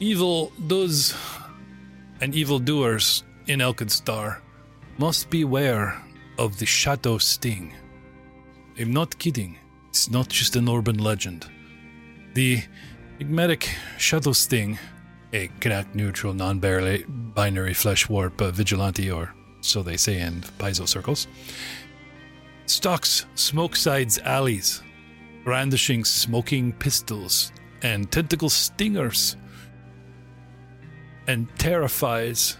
Evil does and evildoers in Alkenstar must beware of the shadow sting. I'm not kidding. It's not just an urban legend. The enigmatic shadow sting, a connect neutral non binary flesh warp uh, vigilante, or so they say in piezo circles, stalks Smokeside's alleys, brandishing smoking pistols and tentacle stingers, and terrifies.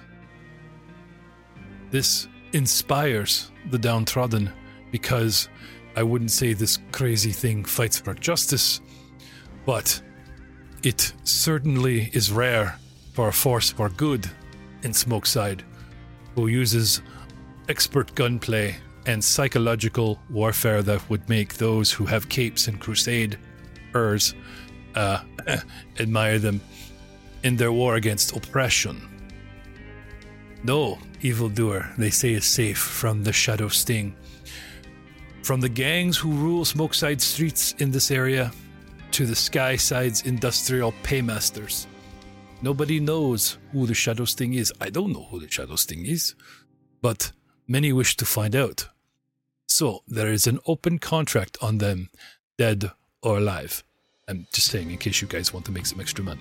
This inspires the downtrodden because I wouldn't say this crazy thing fights for justice, but it certainly is rare for a force for good in Smokeside who uses expert gunplay and psychological warfare that would make those who have capes and crusade uh, admire them in their war against oppression. No evildoer, they say, is safe from the shadow sting. From the gangs who rule Smokeside streets in this area to the Skyside's industrial paymasters. Nobody knows who the Shadow Sting is. I don't know who the Shadow Sting is, but many wish to find out. So there is an open contract on them, dead or alive. I'm just saying in case you guys want to make some extra money.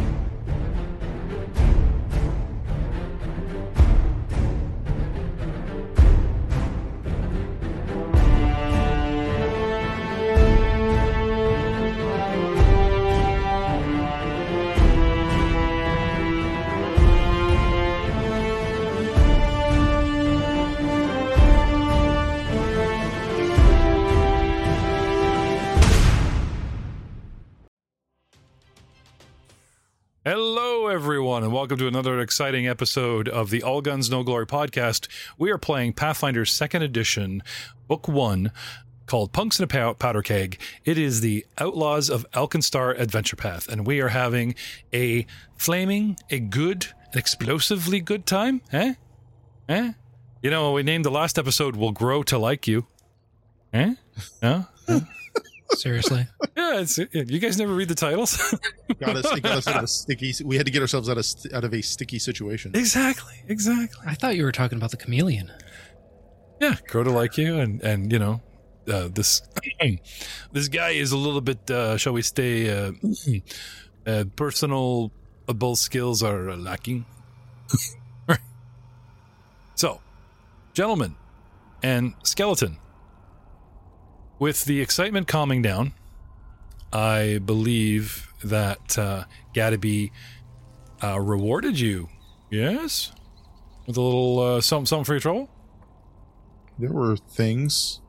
Hello, everyone, and welcome to another exciting episode of the All Guns No Glory podcast. We are playing Pathfinder Second Edition, Book One, called Punks in a Powder Keg. It is the Outlaws of Alkenstar Adventure Path, and we are having a flaming, a good, an explosively good time. Eh? Eh? You know, we named the last episode "Will Grow to Like You." Eh? No? Seriously? yeah, it's, you guys never read the titles. got us, got us out of a sticky. We had to get ourselves out of out of a sticky situation. exactly, exactly. I thought you were talking about the chameleon. Yeah, grow to like you, and and you know, uh, this this guy is a little bit, uh, shall we say, uh, uh, personal able skills are lacking. so, gentlemen and skeleton, with the excitement calming down, I believe that uh, Gadaby uh, rewarded you. Yes, with a little uh, something, something for your trouble. There were things,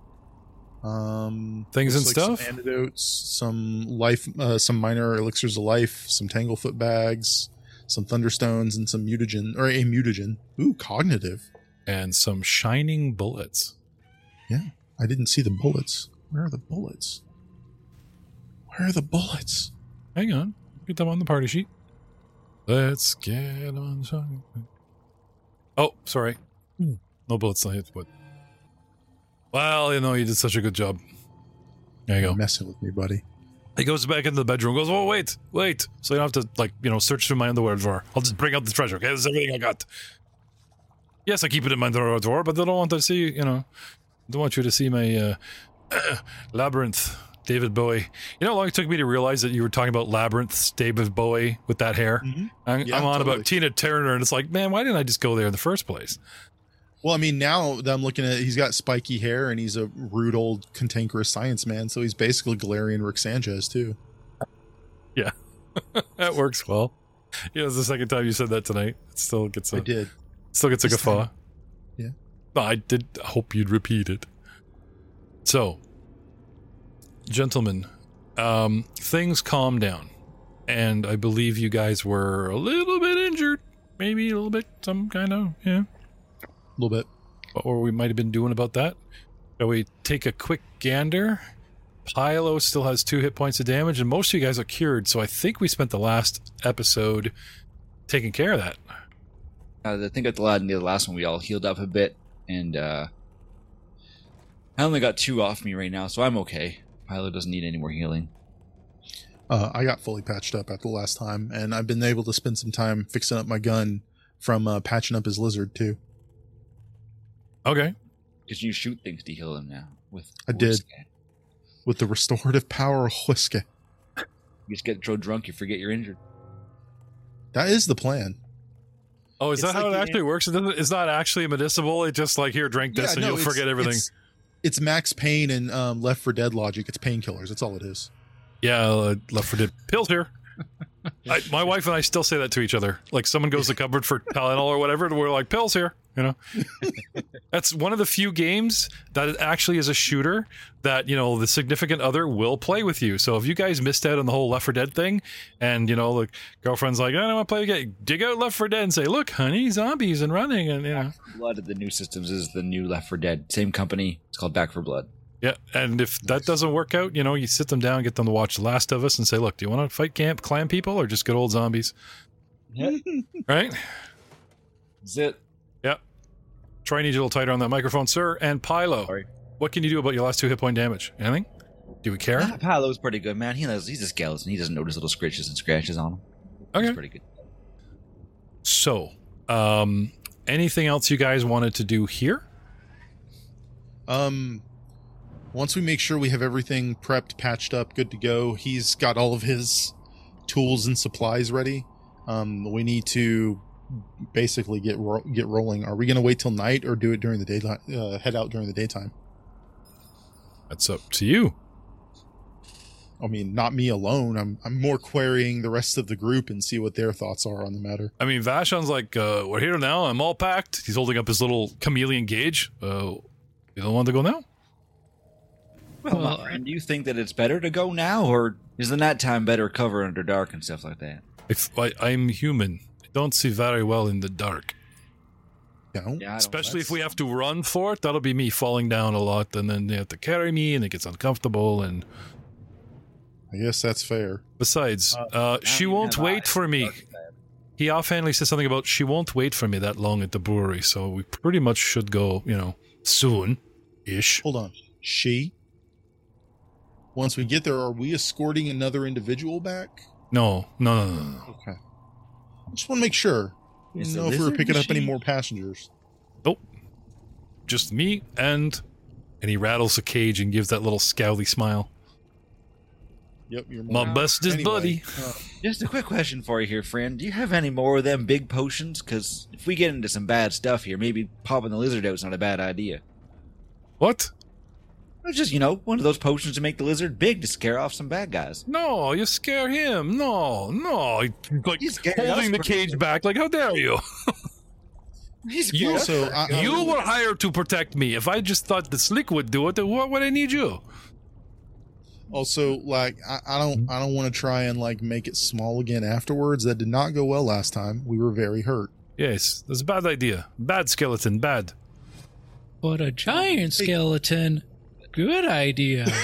um, Things and like stuff? some antidotes, some life, uh, some minor elixirs of life, some tanglefoot bags, some thunderstones, and some mutagen or a mutagen. Ooh, cognitive. and some shining bullets. Yeah, I didn't see the bullets. Where are the bullets? Where are the bullets? Hang on, get them on the party sheet. Let's get on. shining. Oh, sorry, no bullets. I hit what? Well, you know, you did such a good job. There you go. Messing with me, buddy. He goes back into the bedroom. Goes, oh wait, wait. So you don't have to like you know search through my underwear drawer. I'll just bring out the treasure. Okay, this is everything I got. Yes, I keep it in my underwear drawer, but I don't want to see you know. I don't want you to see my uh, labyrinth, David Bowie. You know how long it took me to realize that you were talking about labyrinth, David Bowie with that hair. Mhm. I'm, Yeah, I'm on totally. about Tina Turner, and it's like, man, why didn't I just go there in the first place? Well, I mean, now that I'm looking at, he's got spiky hair and he's a rude old cantankerous science man, so he's basically Galarian Rick Sanchez too. Yeah, that works well. Yeah, it's the second time you said that tonight. It still gets a I did. Still gets a This guffaw. time. Yeah. No, I did hope you'd repeat it. So, gentlemen, um, things calm down. And I believe you guys were a little bit injured. Maybe a little bit, some kind of, yeah. A little bit. Or we might have been doing about that. Shall we take a quick gander? Pilo still has two hit points of damage, and most of you guys are cured. So I think we spent the last episode taking care of that. Uh, I think at the la- near the last one we all healed up a bit, and uh, I only got two off me right now, so I'm okay. Pilo doesn't need any more healing. Uh, I got fully patched up at the last time, and I've been able to spend some time fixing up my gun from uh, patching up his lizard too. Okay. Because you shoot things to heal them now. With I did. whiskey. With the restorative power of whiskey. You just get so drunk you forget you're injured. That is the plan. Oh, is It's that how it the- actually works? It it's not actually medicinal. It just like here, drink this, Yeah, and no, you'll forget everything. It's, it's max pain and um, Left for Dead logic. It's painkillers. That's all it is. Yeah, uh, left for dead pills here. I, my wife and I still say that to each other. Like someone goes to cupboard for Tylenol or whatever, and we're like pills here. You know, that's one of the few games that actually is a shooter that you know the significant other will play with you. So if you guys missed out on the whole Left for Dead thing, and you know the girlfriend's like, I don't want to play again, dig out Left for Dead and say, look, honey, zombies and running, and you know, Blood of the new systems is the new Left for Dead. Same company. It's called Back for Blood. Yeah, and if that doesn't work out, you know, you sit them down, get them to watch The Last of Us, and say, "Look, do you want to fight camp clan people or just good old zombies?" Right? That's it. Try and need you a little tighter on that microphone, sir. And Pilo, Sorry. what can you do about your last two hit point damage? Anything? Do we care? Ah, Paolo's pretty good, man. He knows he's a skeleton. He doesn't notice little scratches and scratches on him. He's Okay. pretty good. So, um, anything else you guys wanted to do here? Um, once we make sure we have everything prepped, patched up, good to go, he's got all of his tools and supplies ready. Um, we need to basically get ro- get rolling. Are we going to wait till night or do it during the daytime? Uh, head out during the daytime. That's up to you. I mean, not me alone. I'm I'm more querying the rest of the group and see what their thoughts are on the matter. I mean, Vashon's like, uh, "We're here now. I'm all packed." He's holding up his little chameleon gauge. Uh, you don't want to go now? Well, Well, my friend, do you think that it's better to go now, or is the nighttime better cover under dark and stuff like that? If I, I'm human, I don't see very well in the dark. You know? Yeah, don't- Especially if we have to run for it, that'll be me falling down a lot, and then they have to carry me, and it gets uncomfortable. And I guess that's fair. besides, Uh, uh, she won't wait for me. Dark is bad. He offhandedly said something about she won't wait for me that long at the brewery, so we pretty much should go, you know, soon, ish. Hold on. She. Once we get there, are we escorting another individual back? No, no, no, no, no. Okay. I just want to make sure. I Is don't the know if we're lizard picking up any more passengers. Just me and. And he rattles the cage and gives that little scowly smile. Yep, you're My more. bestest Anyway, buddy. uh, Just a quick question for you here, friend. Do you have any more of them big potions? Because if we get into some bad stuff here, maybe popping the lizard out is not a bad idea. What? It's just, you know, one of those potions to make the lizard big to scare off some bad guys. No, you scare him. No, no. He- Like He's scared holding the for- cage back. Like, how dare you? He's You- also, I, You were hired to protect me. If I just thought the slick would do it, then what would I need you? also like I, I don't I don't want to try and like make it small again afterwards. That did not go well last time. We were very hurt. Yes, that's a bad idea. Bad skeleton, bad. But a giant skeleton, good idea.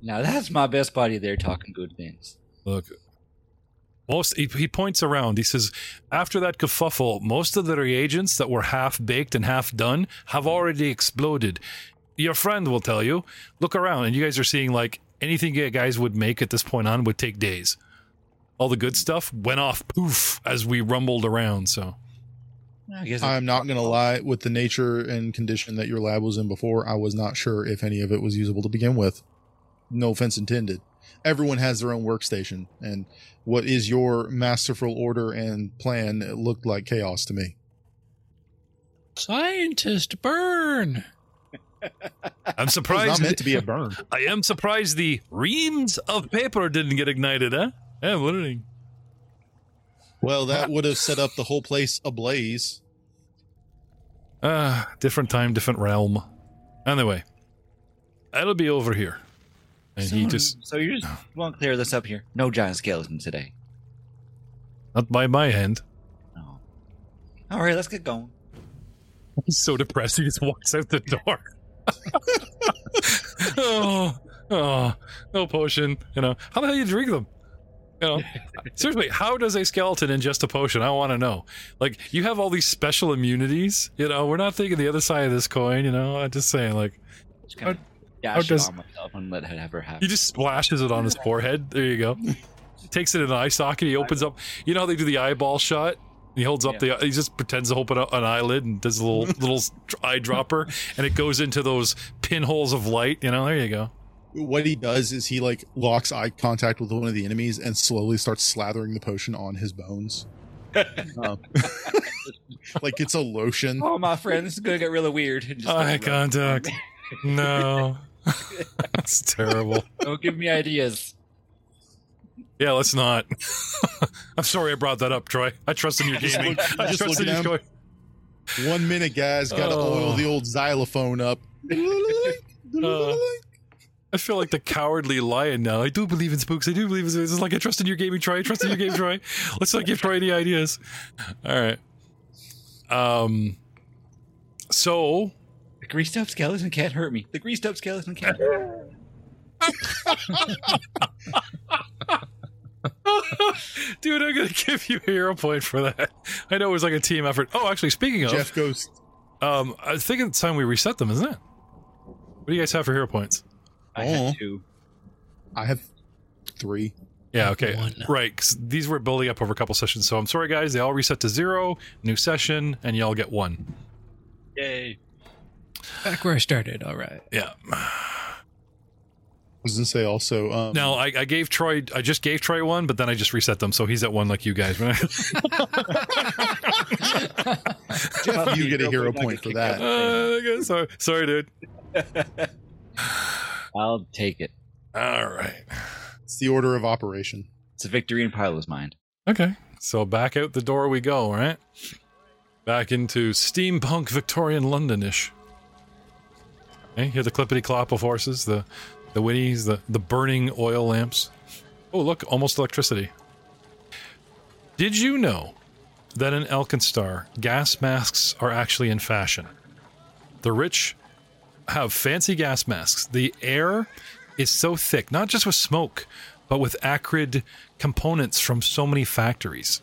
Now that's my best buddy there talking good things. Look, most he, he points around. He says, after that kerfuffle, most of the reagents that were half baked and half done have already exploded. Your friend will tell you. Look around, and you guys are seeing like anything you guys would make at this point on would take days. All the good stuff went off poof as we rumbled around. So I guess I'm not gonna lie. With the nature and condition that your lab was in before, I was not sure if any of it was usable to begin with. No offense intended. Everyone has their own workstation, and what is your masterful order and plan it looked like chaos to me. Scientist burn. I'm It was not surprised. meant to be a burn. I am surprised the reams of paper didn't get ignited, huh? Yeah, what did he? Well, that would have set up the whole place ablaze. Ah, different time, different realm. Anyway, it'll be over here. And he just, So you just want to clear this up here. No giant skeleton today. not by my hand. No. All right, let's get going. He's so depressed, he just walks out the door. oh, oh, no potion. You know, how the hell you drink them? You know, seriously, how does a skeleton ingest a potion? I want to know. Like, you have all these special immunities. You know, we're not thinking the other side of this coin. You know, I'm just saying, like, Just dash it does- on myself and let it ever He just splashes it on his forehead. There you go. Takes it in an eye socket. He opens up. You know how they do the eyeball shot? He holds up the. He just pretends to open up an eyelid and does a little little eyedropper, and it goes into those pinholes of light. You know, there you go. What he does is he like locks eye contact with one of the enemies and slowly starts slathering the potion on his bones. Um, like it's a lotion. Oh, my friend, this is gonna get really weird. Just Eye contact. No, that's terrible. Don't give me ideas. Yeah, let's not. I'm sorry I brought that up, Troy. I trust in your gaming. look- I just trust in at your him. One minute, guys, got to Oh. oil the old xylophone up. Uh, I feel like the cowardly lion now. I do believe in spooks. I do believe in spooks. It's like I trust in your gaming, Troy. I trust in your game, Troy. Let's not give Troy any ideas. All right. Um. So The greased up skeleton can't hurt me. The greased up skeleton can't. hurt Dude, I'm gonna give you a hero point for that. I know it was like a team effort. Oh, actually, speaking of, Jeff goes. um, I think it's time we reset them, isn't it? What do you guys have for hero points? I Oh. had two. I have three. Yeah, okay, One. right. 'cause these were building up over a couple sessions, so I'm sorry, guys. They all reset to zero. New session, and y'all get one. Yay. Back where I started. All right. Yeah. I was gonna say also. Um, Now I, I gave Troy. I just gave Troy one, but then I just reset them, so he's at one like you guys. Jeff, you get a hero Hero point, point for that. Uh, okay, sorry, sorry, dude. I'll take it. All right. It's the order of operation. It's a victory in Pilo's mind. Okay. So back out the door we go, right? Back into steampunk Victorian Londonish. Okay, hear the clippity clop of horses, the the whinnies, the, the burning oil lamps. Oh, look, almost electricity. Did you know that in Alkenstar, gas masks are actually in fashion? The rich have fancy gas masks. The air is so thick, not just with smoke, but with acrid components from so many factories.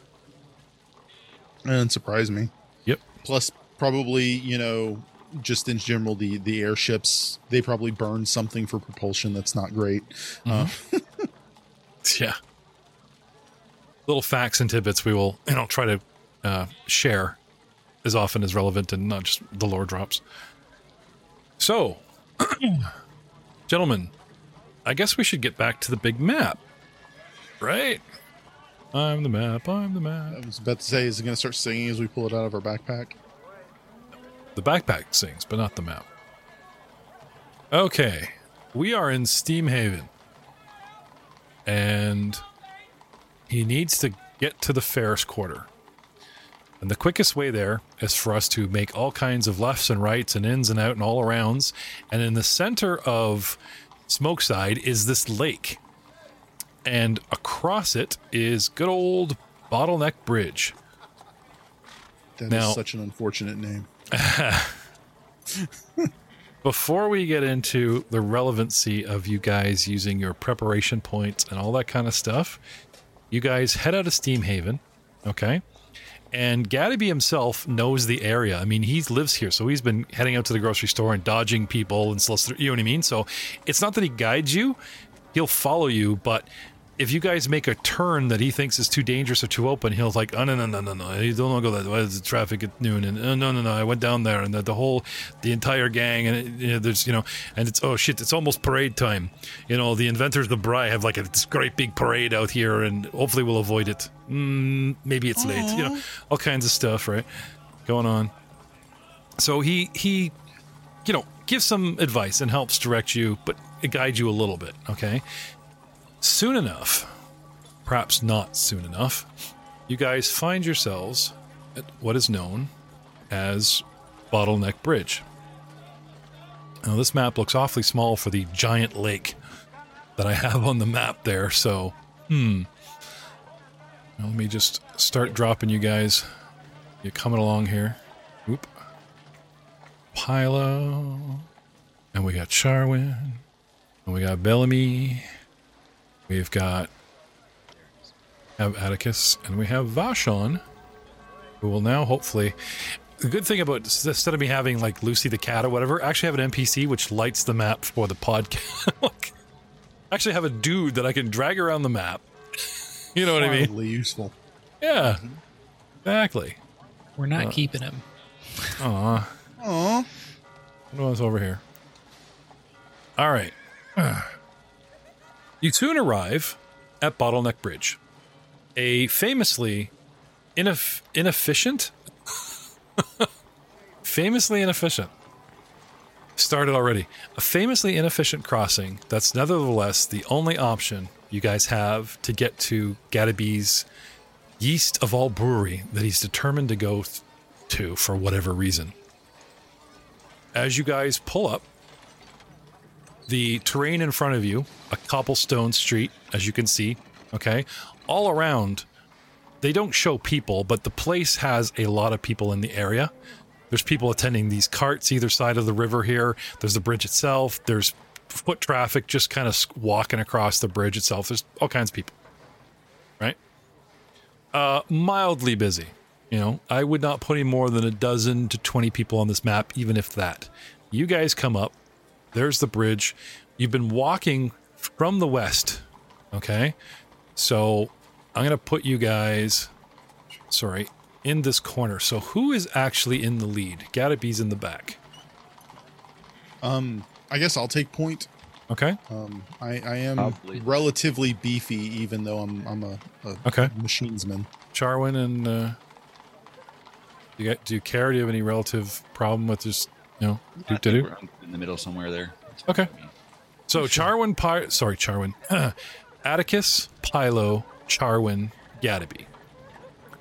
And surprise me. Yep. Plus, probably you know, just in general, the the airships they probably burn something for propulsion that's not great. Uh, Yeah. Little facts and tidbits we will, and I'll try to uh, share as often as relevant and not just the lore drops. So, gentlemen, I guess we should get back to the big map, right? I'm the map. I'm the map. I was about to say, is it going to start singing as we pull it out of our backpack? The backpack sings, but not the map. Okay, we are in Steamhaven. And he needs to get to the Ferris Quarter. And the quickest way there is for us to make all kinds of lefts and rights and ins and out and all arounds. And in the center of Smokeside is this lake. And across it is good old Bottleneck Bridge. That is Now- such an unfortunate name. before we get into the relevancy of you guys using your preparation points and all that kind of stuff, you guys head out of Steamhaven, okay? And Gaddaby himself knows the area. I mean, he lives here, so he's been heading out to the grocery store and dodging people and solicitor. You know what I mean? So it's not that he guides you; he'll follow you. But if you guys make a turn that he thinks is too dangerous or too open, he'll like, oh no no no no no, you don't want to go that way. There's traffic at noon, and oh, no no no, I went down there, and the, the whole, the entire gang, and it, you know, there's you know, and it's oh shit, it's almost parade time. You know, the inventors of the Bry have like a this great big parade out here, and hopefully we'll avoid it. Mm, maybe it's late. You know, all kinds of stuff, right, going on. So he he, you know, gives some advice and helps direct you, but it guides you a little bit. Okay soon enough, perhaps not soon enough, you guys find yourselves at what is known as Bottleneck Bridge. Now, this map looks awfully small for the giant lake that I have on the map there, so, hmm. Now, let me just start dropping you guys. You're coming along here. Oop. Pilo. And we got Charwin. And we got Bellamy. We've got have Atticus, and we have Vashon, who will now hopefully. the good thing about instead of me having like Lucy the cat or whatever, I actually have an NPC which lights the map for the podcast. I actually have a dude that I can drag around the map. you know what I mean? Wildly useful. Yeah. Mm-hmm. Exactly. We're not uh, keeping him. Aw. Aw. What was over here? All right. You soon arrive at Bottleneck Bridge, a famously ineff- inefficient, famously inefficient. Started already. A famously inefficient crossing that's nevertheless the only option you guys have to get to Gadabee's yeast of all brewery that he's determined to go th- to for whatever reason as you guys pull up, the terrain in front of you, a cobblestone street, as you can see, okay, all around, they don't show people, but the place has a lot of people in the area. There's people attending these carts either side of the river here. There's the bridge itself. There's foot traffic just kind of walking across the bridge itself. There's all kinds of people, right? Uh, mildly busy. You know, I would not put any more than a dozen to 20 people on this map, even if that. You guys come up. There's the bridge. You've been walking from the west. Okay. So I'm going to put you guys, sorry, in this corner. So who is actually in the lead? Gadabee's in the back. Um, I guess I'll take point. Okay. Um, I, I am Probably. relatively beefy, even though I'm I'm a, a Okay. machinesman. Charwin and, uh, do you, get, do you care? Do you have any relative problem with just, you know, I do do? we're in the middle somewhere there. Okay. So Charwin, Pi- sorry, Charwin, Atticus, Pilo, Charwin, Gaddaby.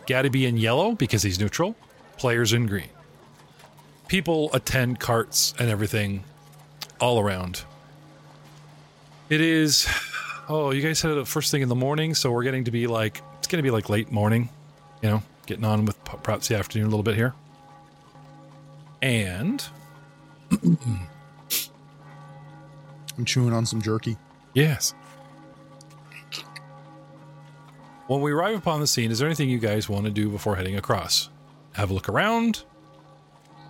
Gaddaby in yellow because he's neutral. Players in green. People attend carts and everything all around. It is. Oh, you guys had it first thing in the morning, so we're getting to be like it's going to be like late morning. You know, getting on with perhaps the afternoon a little bit here. And I'm chewing on some jerky. Yes. When we arrive upon the scene, is there anything you guys want to do before heading across? Have a look around?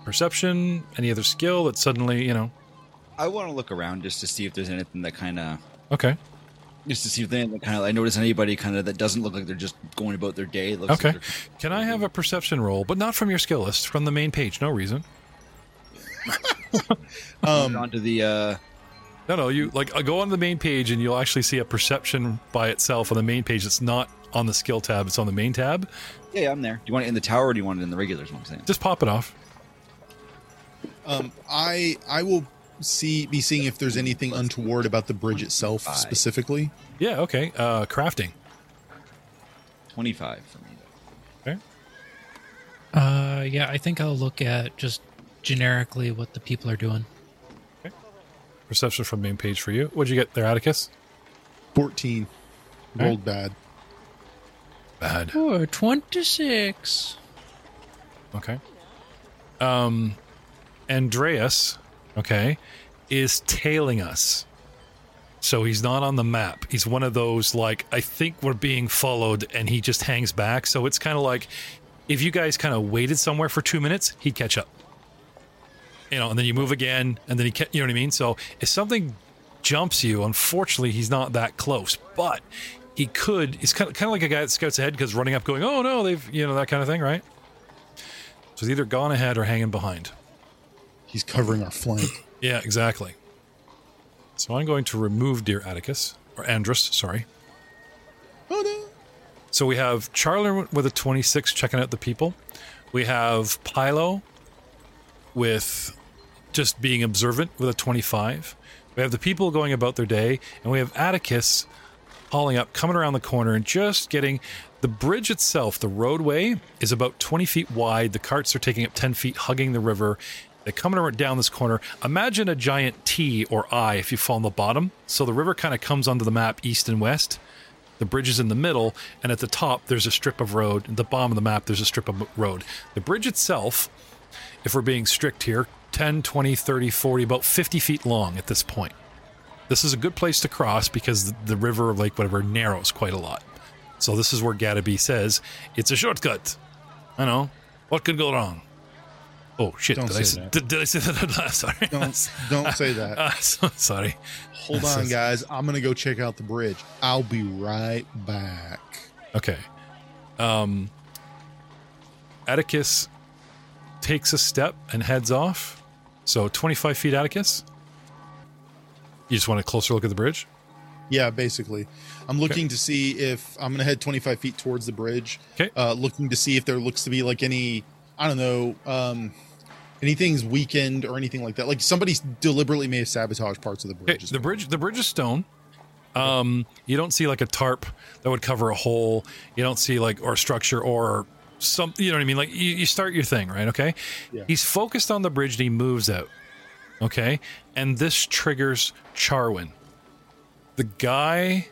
Perception? Any other skill that suddenly, you know? I want to look around just to see if there's anything that kind of, Okay. just to see if they kind of, I notice anybody kind of that doesn't look like they're just going about their day. Looks Okay. Like Can I have a perception roll, but not from your skill list, from the main page? No reason. Um, onto the, uh, No, no. You like uh, go on the main page and you'll actually see a perception by itself on the main page. It's not on the skill tab. It's on the main tab. yeah, yeah, I'm there. Do you want it in the tower or do you want it in the regulars? What I'm saying. Just pop it off. um, I I will see be seeing if there's anything untoward about the bridge itself Five. specifically. Yeah. Okay. Uh, crafting. 25 for me. Okay. Uh, yeah, I think I'll look at just generically what the people are doing. Perception from main page for you. What'd you get there, Atticus? Fourteen rolled bad. Bad. Oh, 26. Okay. Um, Andreas, okay, is tailing us. So he's not on the map. He's one of those like I think we're being followed, and he just hangs back. So it's kind of like if you guys kind of waited somewhere for two minutes, he'd catch up. You know, and then you move again, and then he, you know what I mean. So if something jumps you, unfortunately, he's not that close, but he could. He's kind of kind of like a guy that scouts ahead because running up, going, "Oh no, they've," you know, that kind of thing, right? So he's either gone ahead or hanging behind. He's covering our flank. Yeah, exactly. So I'm going to remove Dear Atticus, or Andrus, sorry. oh no! So we have Charler with a 26 checking out the people. We have Pilo with just being observant with a 25. We have the people going about their day, and we have Atticus hauling up, coming around the corner, and just getting the bridge itself. The roadway is about 20 feet wide. The carts are taking up 10 feet, hugging the river. They're coming around down this corner. Imagine a giant T or I if you fall on the bottom. So the river kind of comes onto the map east and west. The bridge is in the middle, and at the top, there's a strip of road. At the bottom of the map, there's a strip of road. The bridge itself, if we're being strict here, 10, 20, 30, 40, about 50 feet long at this point. This is a good place to cross because the- river, lake, whatever, narrows quite a lot. So this is where Gaddaby says, it's a shortcut. I know. What could go wrong? Oh shit! Don't did I say that. did, did I say that? I'm sorry. Don't don't say that. Uh, so, sorry. Hold on, guys. I'm gonna go check out the bridge. I'll be right back. Okay. Um, Atticus takes a step and heads off. So 25 feet, Atticus. You just want a closer look at the bridge? Yeah, basically. I'm looking to see if I'm gonna head 25 feet towards the bridge. 'Kay. Uh, looking to see if there looks to be like any, I don't know, um, anything's weakened or anything like that. Like somebody deliberately may have sabotaged parts of the Okay, bridge. the bridge the bridge is stone. Um, you don't see like a tarp that would cover a hole. You don't see like or structure or some. You know what I mean? Like you, you start your thing, right? Okay. Yeah. He's focused on the bridge and he moves out. Okay, and this triggers Charwin. The guy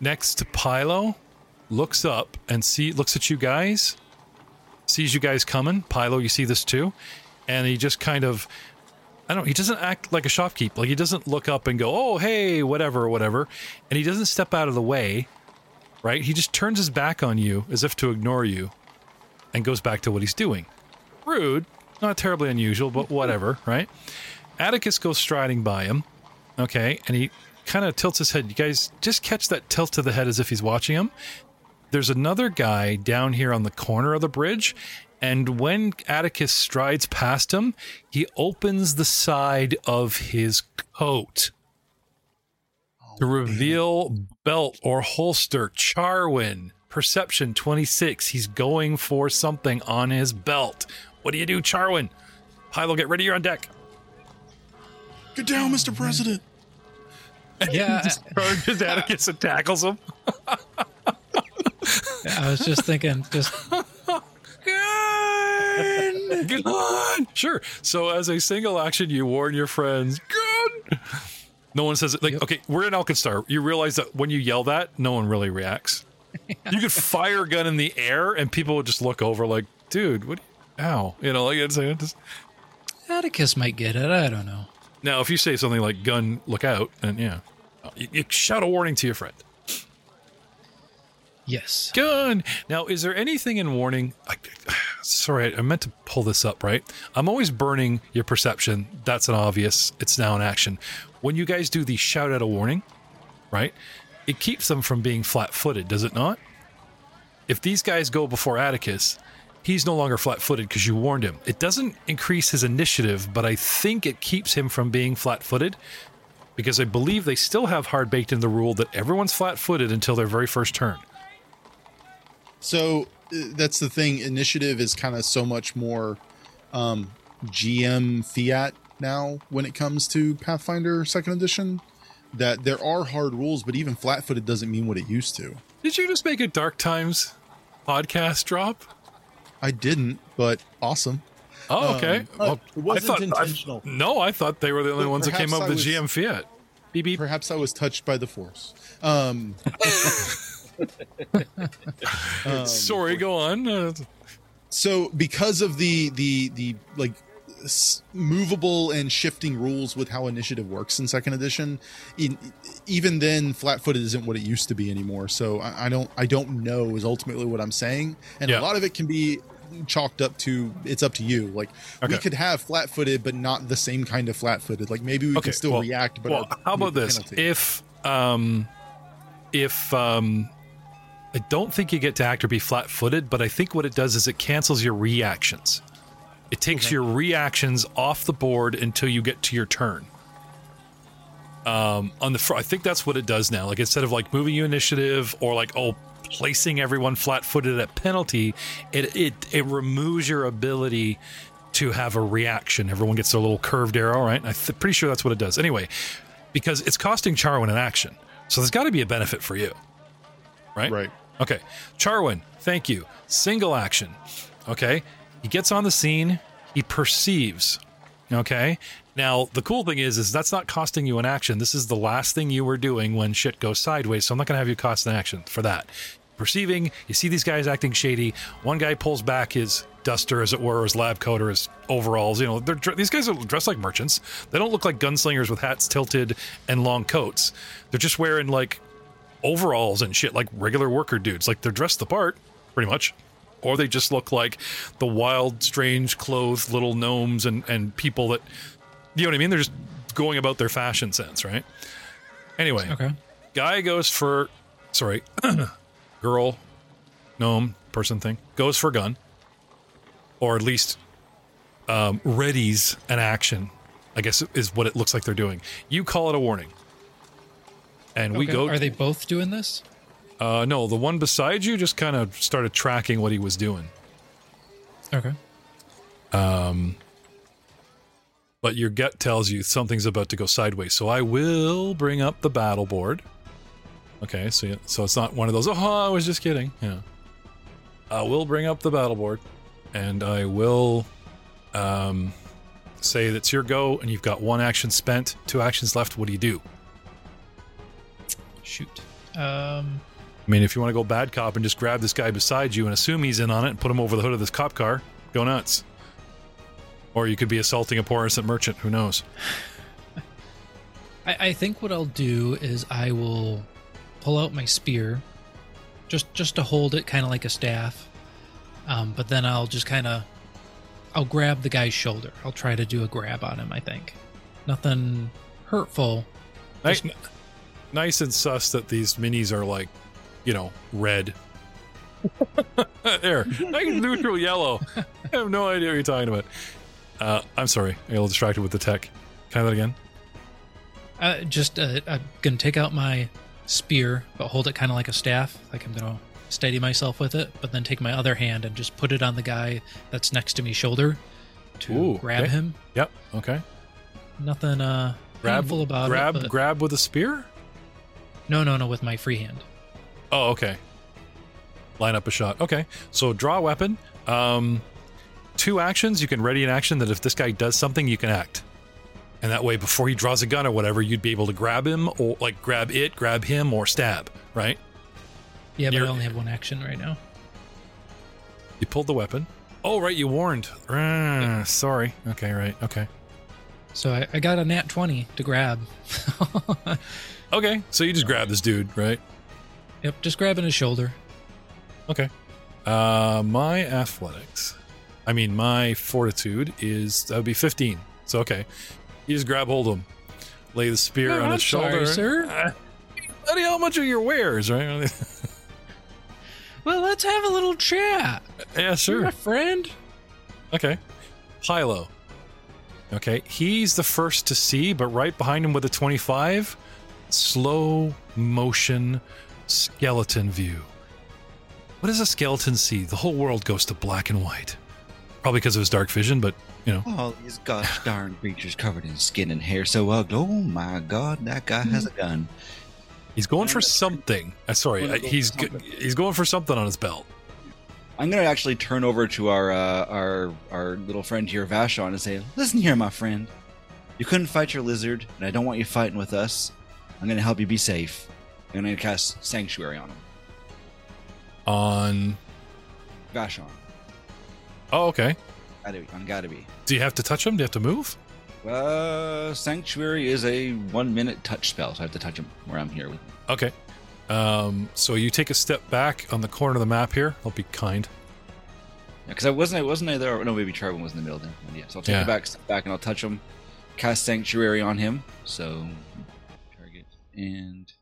next to Pilo looks up and see looks at you guys, sees you guys coming. Pilo, you see this too, and he just kind of I don't. He doesn't act like a shopkeep. Like he doesn't look up and go, "Oh, hey, whatever, whatever," and he doesn't step out of the way. Right? He just turns his back on you as if to ignore you, and goes back to what he's doing. Rude, not terribly unusual, but mm-hmm. whatever. Right? Atticus goes striding by him. Okay, and he kind of tilts his head. You guys just catch that tilt to the head as if he's watching him. There's another guy down here on the corner of the bridge, and when Atticus strides past him, he opens the side of his coat to reveal belt or holster Charwin. Perception 26. He's going for something on his belt. What do you do, Charwin? Pilo, get ready. You're on deck. Get down, Mr. Oh, President. Yeah, Charges Atticus and tackles him. I was just thinking, just Gun! Gun! Sure. So as a single action, you warn your friends, gun! No one says it. Like, okay, we're in Alkenstar. You realize that when you yell that, no one really reacts. You could fire a gun in the air and people would just look over like, dude, what? Ow. You know, like, it's, it's just, Atticus might get it. I don't know. now, if you say something like gun, look out, and yeah, you, you shout a warning to your friend. Yes. Gun. Now, is there anything in warning? I, sorry, I meant to pull this up. Right, I'm always burning your perception. That's an obvious. It's now an action. When you guys do the shout out a warning, right? It keeps them from being flat-footed, does it not? If these guys go before Atticus, he's no longer flat-footed because you warned him. It doesn't increase his initiative, but I think it keeps him from being flat-footed because I believe they still have hard baked in the rule that everyone's flat-footed until their very first turn. So uh, that's the thing. Initiative is kind of so much more um, GM fiat now when it comes to Pathfinder Second Edition. That there are hard rules, but even flat-footed doesn't mean what it used to. Did you just make a Dark Times podcast drop? I didn't, but awesome. Oh, okay. Um, well, it wasn't I thought, intentional. I, no, I thought they were the only But ones that came up perhaps with I was- GM Fiat. Beep beep. Perhaps I was touched by the Force. Um, um, Sorry, go on. Uh, so because of the the the like s- movable and shifting rules with how initiative works in second edition in, even then flat-footed isn't what it used to be anymore so I, I don't i don't know is ultimately what i'm saying and Yeah. a lot of it can be chalked up to it's up to you like we could have flat-footed but not the same kind of flat-footed like maybe we okay. can still well, react but well, how about this? penalty. If um, if um, I don't think you get to act or be flat-footed, but I think what it does is it cancels your reactions. It takes your reactions off the board until you get to your turn. Um, on the fr- I think that's what it does now. Like instead of like moving you initiative or like oh placing everyone flat-footed at penalty, it it it removes your ability to have a reaction. Everyone gets their little curved arrow, right? I'm th- pretty sure that's what it does. Anyway, because it's costing Charwin an action, so there's got to be a benefit for you, right? right Okay. Charwin, thank you. Single action. Okay. He gets on the scene. He perceives. Okay. Now, the cool thing is, is that's not costing you an action. This is the last thing you were doing when shit goes sideways. So I'm not going to have you cost an action for that. Perceiving, you see these guys acting shady. One guy pulls back his duster, as it were, or his lab coat or his overalls. You know, these guys are dressed like merchants. They don't look like gunslingers with hats tilted and long coats. They're just wearing like overalls and shit like regular worker dudes. Like they're dressed the part, pretty much. Or they just look like the wild, strange, clothed little gnomes and and people that you know what I mean. They're just going about their fashion sense, right? Anyway, Okay. guy goes for sorry, girl, gnome, person thing goes for gun, or at least um, readies an action. I guess is what it looks like they're doing. You call it a warning, and we Okay. go. Are they both doing this? Uh, no, the one beside you just kind of started tracking what he was doing, Okay. but your gut tells you something's about to go sideways. So I will bring up the battle board. Okay, so yeah, so it's not one of those. Oh, I was just kidding. Yeah, I will bring up the battle board, and I will um, say that's your go, and you've got one action spent, two actions left. What do you do? Shoot. Um. I mean, if you want to go bad cop and just grab this guy beside you and assume he's in on it and put him over the hood of this cop car, go nuts. Or you could be assaulting a poor innocent merchant. Who knows? I, I think what I'll do is I will pull out my spear, just just to hold it kind of like a staff. Um, but then I'll just kind of, I'll grab the guy's shoulder. I'll try to do a grab on him. I think, nothing hurtful. Nice, nice and sus that these minis are like, you know, red. there, nice neutral yellow. I have no idea what you're talking about. Uh, I'm sorry, I'm a little distracted with the tech. Can I that again? Uh, just uh, I'm gonna take out my spear, but hold it kind of like a staff. Like I'm gonna steady myself with it, but then take my other hand and just put it on the guy that's next to me shoulder to Ooh, grab okay. him. Yep. Okay. Nothing uh Grab, painful about grab, it. but- grab with a spear. No, no, no, with my free hand. Oh, okay. Line up a shot. Okay. So draw a weapon. Um, two actions. You can ready an action that if this guy does something, you can act. And that way, before he draws a gun or whatever, you'd be able to grab him or like grab it, grab him, or stab. Right? Yeah, but You're- I only have one action right now. You pulled the weapon. Oh, right. You warned. Ah, Sorry. Okay. Right. Okay. So I, I got a nat 20 to grab. Okay. So you just grab this dude, right? Yep, just grabbing his shoulder. Okay. Uh, my athletics, I mean, my fortitude is that would be fifteen. So okay, you just grab hold of him, lay the spear Oh, on I'm his shoulder, sorry, sir. Uh, buddy, how much are your wares, right? Well, let's have a little chat. yeah, You're sure. my friend. Okay, Hilo. Okay, he's the first to see, but right behind him with a twenty-five, slow motion skeleton view. What does a skeleton see? The whole world goes to black and white. Probably because of his dark vision, but you know. All these gosh darn creatures covered in skin and hair so ugly. Oh my god, that guy has a gun. He's going for something. Uh, sorry, Gonna uh, he's go- he's going for something on his belt. I'm gonna actually turn over to our uh, our our little friend here, Vashon, and say, "Listen here, my friend. You couldn't fight your lizard, and I don't want you fighting with us. I'm gonna help you be safe. I'm gonna cast Sanctuary on him, On Vashon. oh, okay. Gotta be, on gotta be. Do you have to touch him? Do you have to move? Uh, Sanctuary is a one minute touch spell, so I have to touch him where I'm here with. him. Okay. Um, so you take a step back on the corner of the map here. I'll be kind. Yeah, because I wasn't I wasn't I there. No, maybe Charvin was in the middle. Yeah, so I'll take Yeah. it back, step back, and I'll touch him. Cast Sanctuary on him. So target and where is it?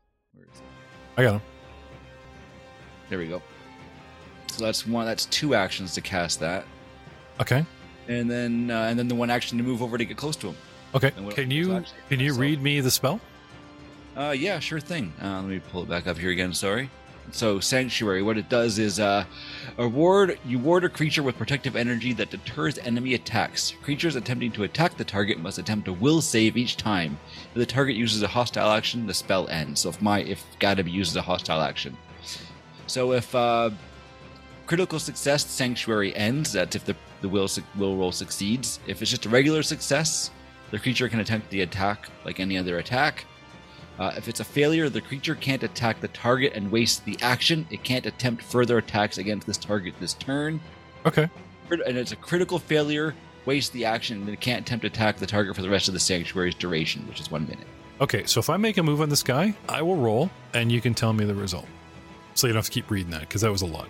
I got him. There we go. So that's one. That's two actions to cast that, Okay. and then uh, and then the one action to move over to get close to him. Okay. Can you can you read me the spell? Uh, yeah, sure thing. Uh, let me pull it back up here again. Sorry. So sanctuary, what it does is uh, a ward you ward a creature with protective energy that deters enemy attacks. Creatures attempting to attack the target must attempt a will save each time. If the target uses a hostile action, the spell ends. So if my if Gadaby uses a hostile action, so if uh, critical success, sanctuary ends. That's if the the will will roll succeeds. If it's just a regular success, the creature can attempt the attack like any other attack. Uh, if it's a failure, the creature can't attack the target and waste the action. It can't attempt further attacks against this target this turn. Okay. Crit- And it's a critical failure, waste the action, and it can't attempt to attack the target for the rest of the sanctuary's duration, which is one minute. Okay. So if I make a move on this guy, I will roll, and you can tell me the result. So you don't have to keep reading that because that was a lot.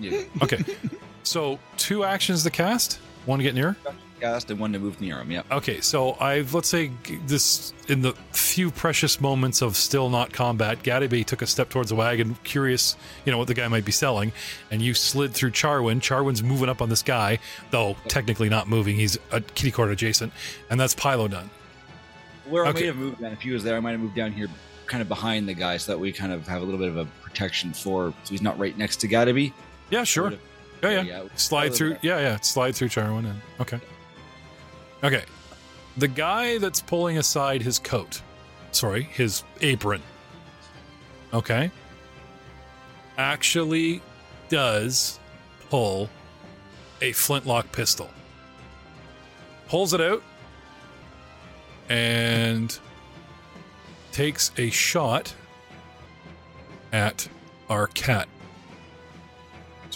Yeah. Okay. so two actions to cast, one to get near. Cast and one to move near him. Yep. Okay, so I've let's say this in the few precious moments of still not combat, Gadabe took a step towards the wagon, curious, you know, what the guy might be selling, and you slid through Charwin. Charwin's moving up on this guy, though technically not moving. He's a kitty court adjacent, and that's Pilo done. Where I Okay. might have moved down, if he was there, I might have moved down here, kind of behind the guy, so that we kind of have a little bit of a protection for, so he's not right next to Gadaby. Yeah, sure. Yeah, yeah. Slide through. Yeah, yeah. Slide through Charwin. And okay. Okay. The guy that's pulling aside his coat, sorry, his apron. Okay. Actually, does pull a flintlock pistol. Pulls it out and takes a shot at our cat.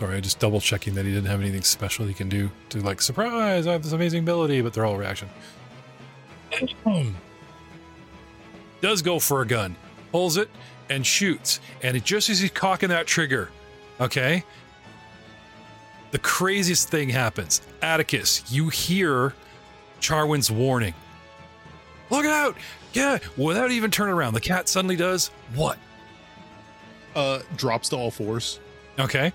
Sorry, I just double checking that he didn't have anything special he can do to like surprise. I have this amazing ability, but they're all reaction. Does go for a gun, pulls it and shoots, and it just as he's cocking that trigger, okay. The craziest thing happens. Atticus, you hear Charwin's warning. Look out! Yeah, without even turning around, the cat suddenly does what? Uh, drops to all fours, Okay,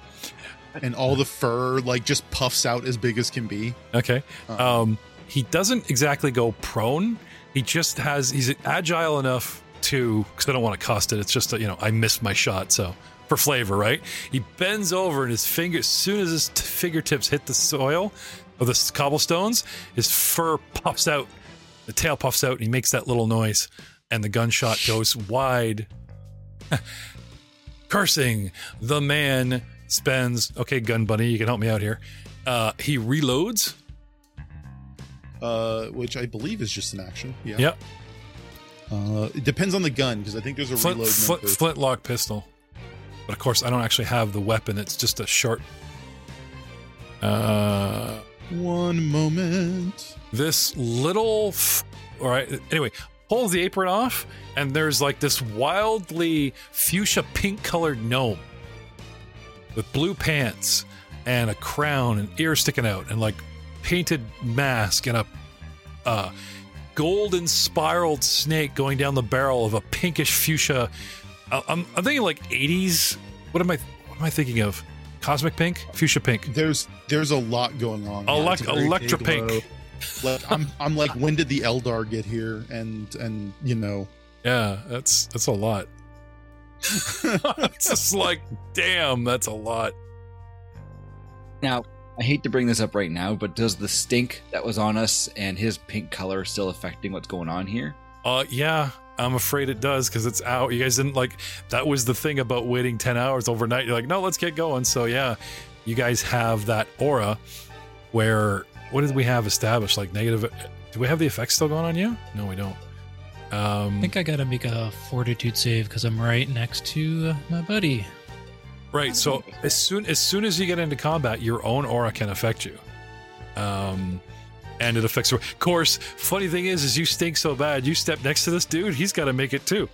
and all the fur like just puffs out as big as can be. okay. Uh, Um, he doesn't exactly go prone. He just has he's agile enough to because I don't want to cost it. It's just that, you know I missed my shot, so for flavor, right? He bends over and his finger, as soon as his t- fingertips hit the soil of the cobblestones, his fur puffs out, the tail puffs out, and he makes that little noise, and the gunshot goes wide. Cursing, the man spends. Okay, gun bunny, you can help me out here. Uh, he reloads. uh, which I believe is just an action. Yeah. Yep. Uh, it depends on the gun because I think there's a Flint, reload flint, number. flintlock pistol. But of course, I don't actually have the weapon. It's just a short. Uh, One moment. this little. F- all right. Anyway, pulls the apron off, and there's like this wildly fuchsia pink colored gnome with blue pants and a crown and ears sticking out and like painted mask and a uh, golden spiraled snake going down the barrel of a pinkish fuchsia. I- I'm, I'm thinking like 80s. What am I? What am I thinking of? Cosmic pink, fuchsia pink. There's there's a lot going on. Elec- It's a very Electra pink. Like I'm I'm like when did the Eldar get here? And and you know Yeah, that's that's a lot. It's just like, damn, that's a lot. Now, I hate to bring this up right now, but does the stink that was on us and his pink color still affecting what's going on here? Uh, yeah, I'm afraid it does because it's out. You guys didn't like that was the thing about waiting ten hours overnight. You're like, no, let's get going. So yeah, you guys have that aura where what did we have established? Like negative. Do we have the effects still going on you? No, we don't. Um, I think I gotta make a fortitude save because I'm right next to uh, my buddy. Right. So as soon as soon as you get into combat, your own aura can affect you. Um and it affects of course, funny thing is is you stink so bad, you step next to this dude, he's gotta make it too.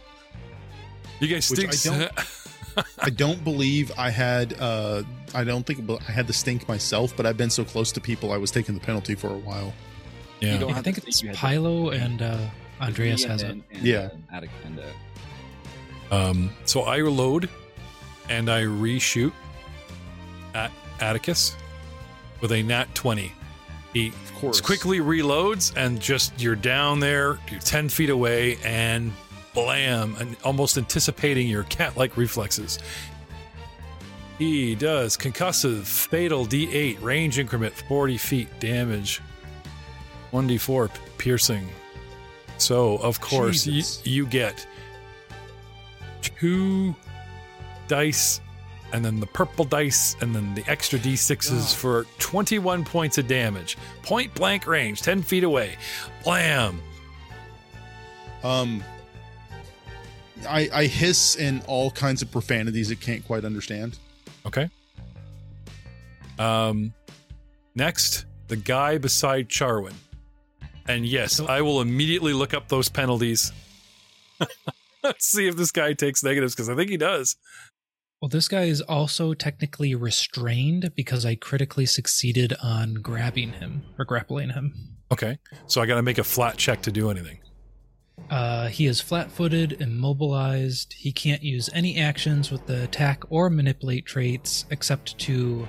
You guys Which I stink I don't believe I had uh I don't think I had the stink myself, but I've been so close to people I was taking the penalty for a while. You yeah. don't I have think it's think Pilo and uh, Andreas Me and has it. then- and, Yeah. uh, Attic and, uh, Um so I reload and I reshoot at Atticus with a nat 20. He Of course. quickly reloads and just you're down there you're 10 feet away and blam and almost anticipating your cat-like reflexes he does concussive fatal d8 range increment 40 feet damage 1d4 piercing so of course you, you get two dice and then the purple dice and then the extra d6s God. for 21 points of damage. Point blank range 10 feet away. Blam. Um I I hiss in all kinds of profanities it can't quite understand. okay. Um next the guy beside charwin and yes i will immediately look up those penalties let's see if this guy takes negatives because i think he does Well, this guy is also technically restrained because I critically succeeded on grabbing him or grappling him. Okay. So I got to make a flat check to do anything. Uh, he is flat footed, immobilized. He can't use any actions with the attack or manipulate traits except to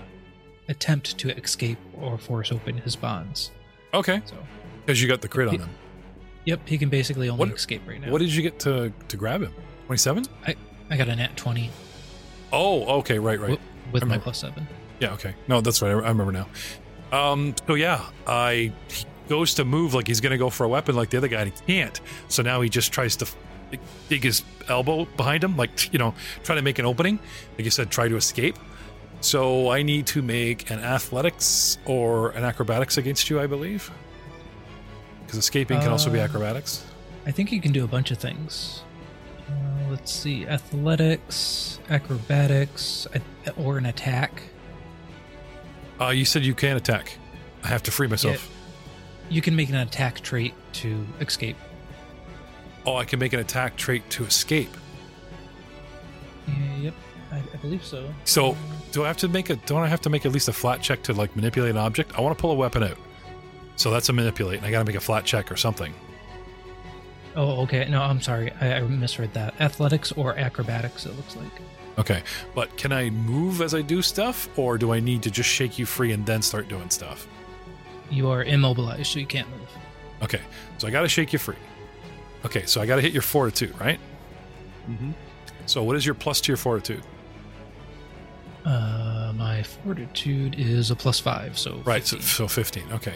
attempt to escape or force open his bonds. Okay. So, Because you got the crit on him. yep, he can basically only What- escape right now. What did you get to, to grab him? 27? I I got a nat 20 Oh, okay. Right, right. wi- with my plus 7. Yeah, okay. No, that's right. I, I remember now. Um, so yeah, I he goes to move like he's gonna go for a weapon like the other guy, and he can't. So now he just tries to dig his elbow behind him, like you know, trying to make an opening. Like you said, try to escape. So I need to make an athletics or an acrobatics against you, I believe. Because escaping can also be Uh, acrobatics. I think you can do a bunch of things. Uh, let's see athletics, acrobatics, a- or an attack. Uh, you said you can attack. I have to free myself. You can make an attack trait to escape. Oh, I can make an attack trait to escape. Yep, I, I believe so. So, do I have to make a? Don't I have to make at least a flat check to like manipulate an object? I want to pull a weapon out. So that's a manipulate, and I got to make a flat check or something. Oh, okay. No, I'm sorry. I, I misread that. Athletics or acrobatics, it looks like. Okay, but can I move as I do stuff, or do I need to just shake you free and then start doing stuff? You are immobilized, so you can't move. Okay, so I got to shake you free. Okay, so I got to hit your fortitude, right? Mm-hmm. So what is your plus to your fortitude? Uh, my fortitude is a plus five, so Right, so, so 15. Okay.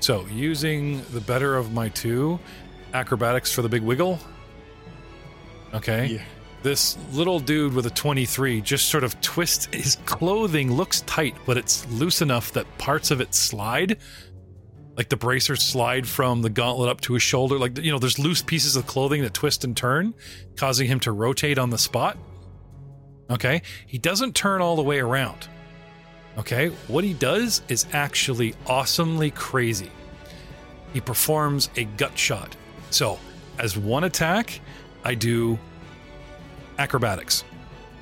So using the better of my two, acrobatics for the big wiggle. Okay. Yeah. This little dude with a 23 just sort of twists his clothing, looks tight, but it's loose enough that parts of it slide. Like the bracers slide from the gauntlet up to his shoulder. Like, you know, there's loose pieces of clothing that twist and turn, causing him to rotate on the spot. Okay. He doesn't turn all the way around. Okay, what he does is actually awesomely crazy. He performs a gut shot. So, as one attack, I do acrobatics,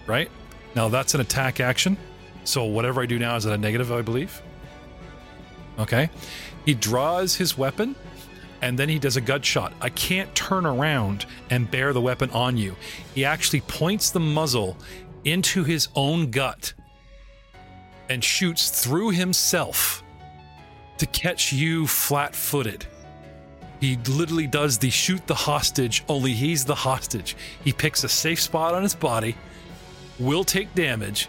right? Now, that's an attack action. So, whatever I do now is at a negative, I believe. Okay, he draws his weapon and then he does a gut shot. I can't turn around and bear the weapon on you. He actually points the muzzle into his own gut and shoots through himself to catch you flat footed. He literally does the shoot the hostage, only he's the hostage. He picks a safe spot on his body, will take damage,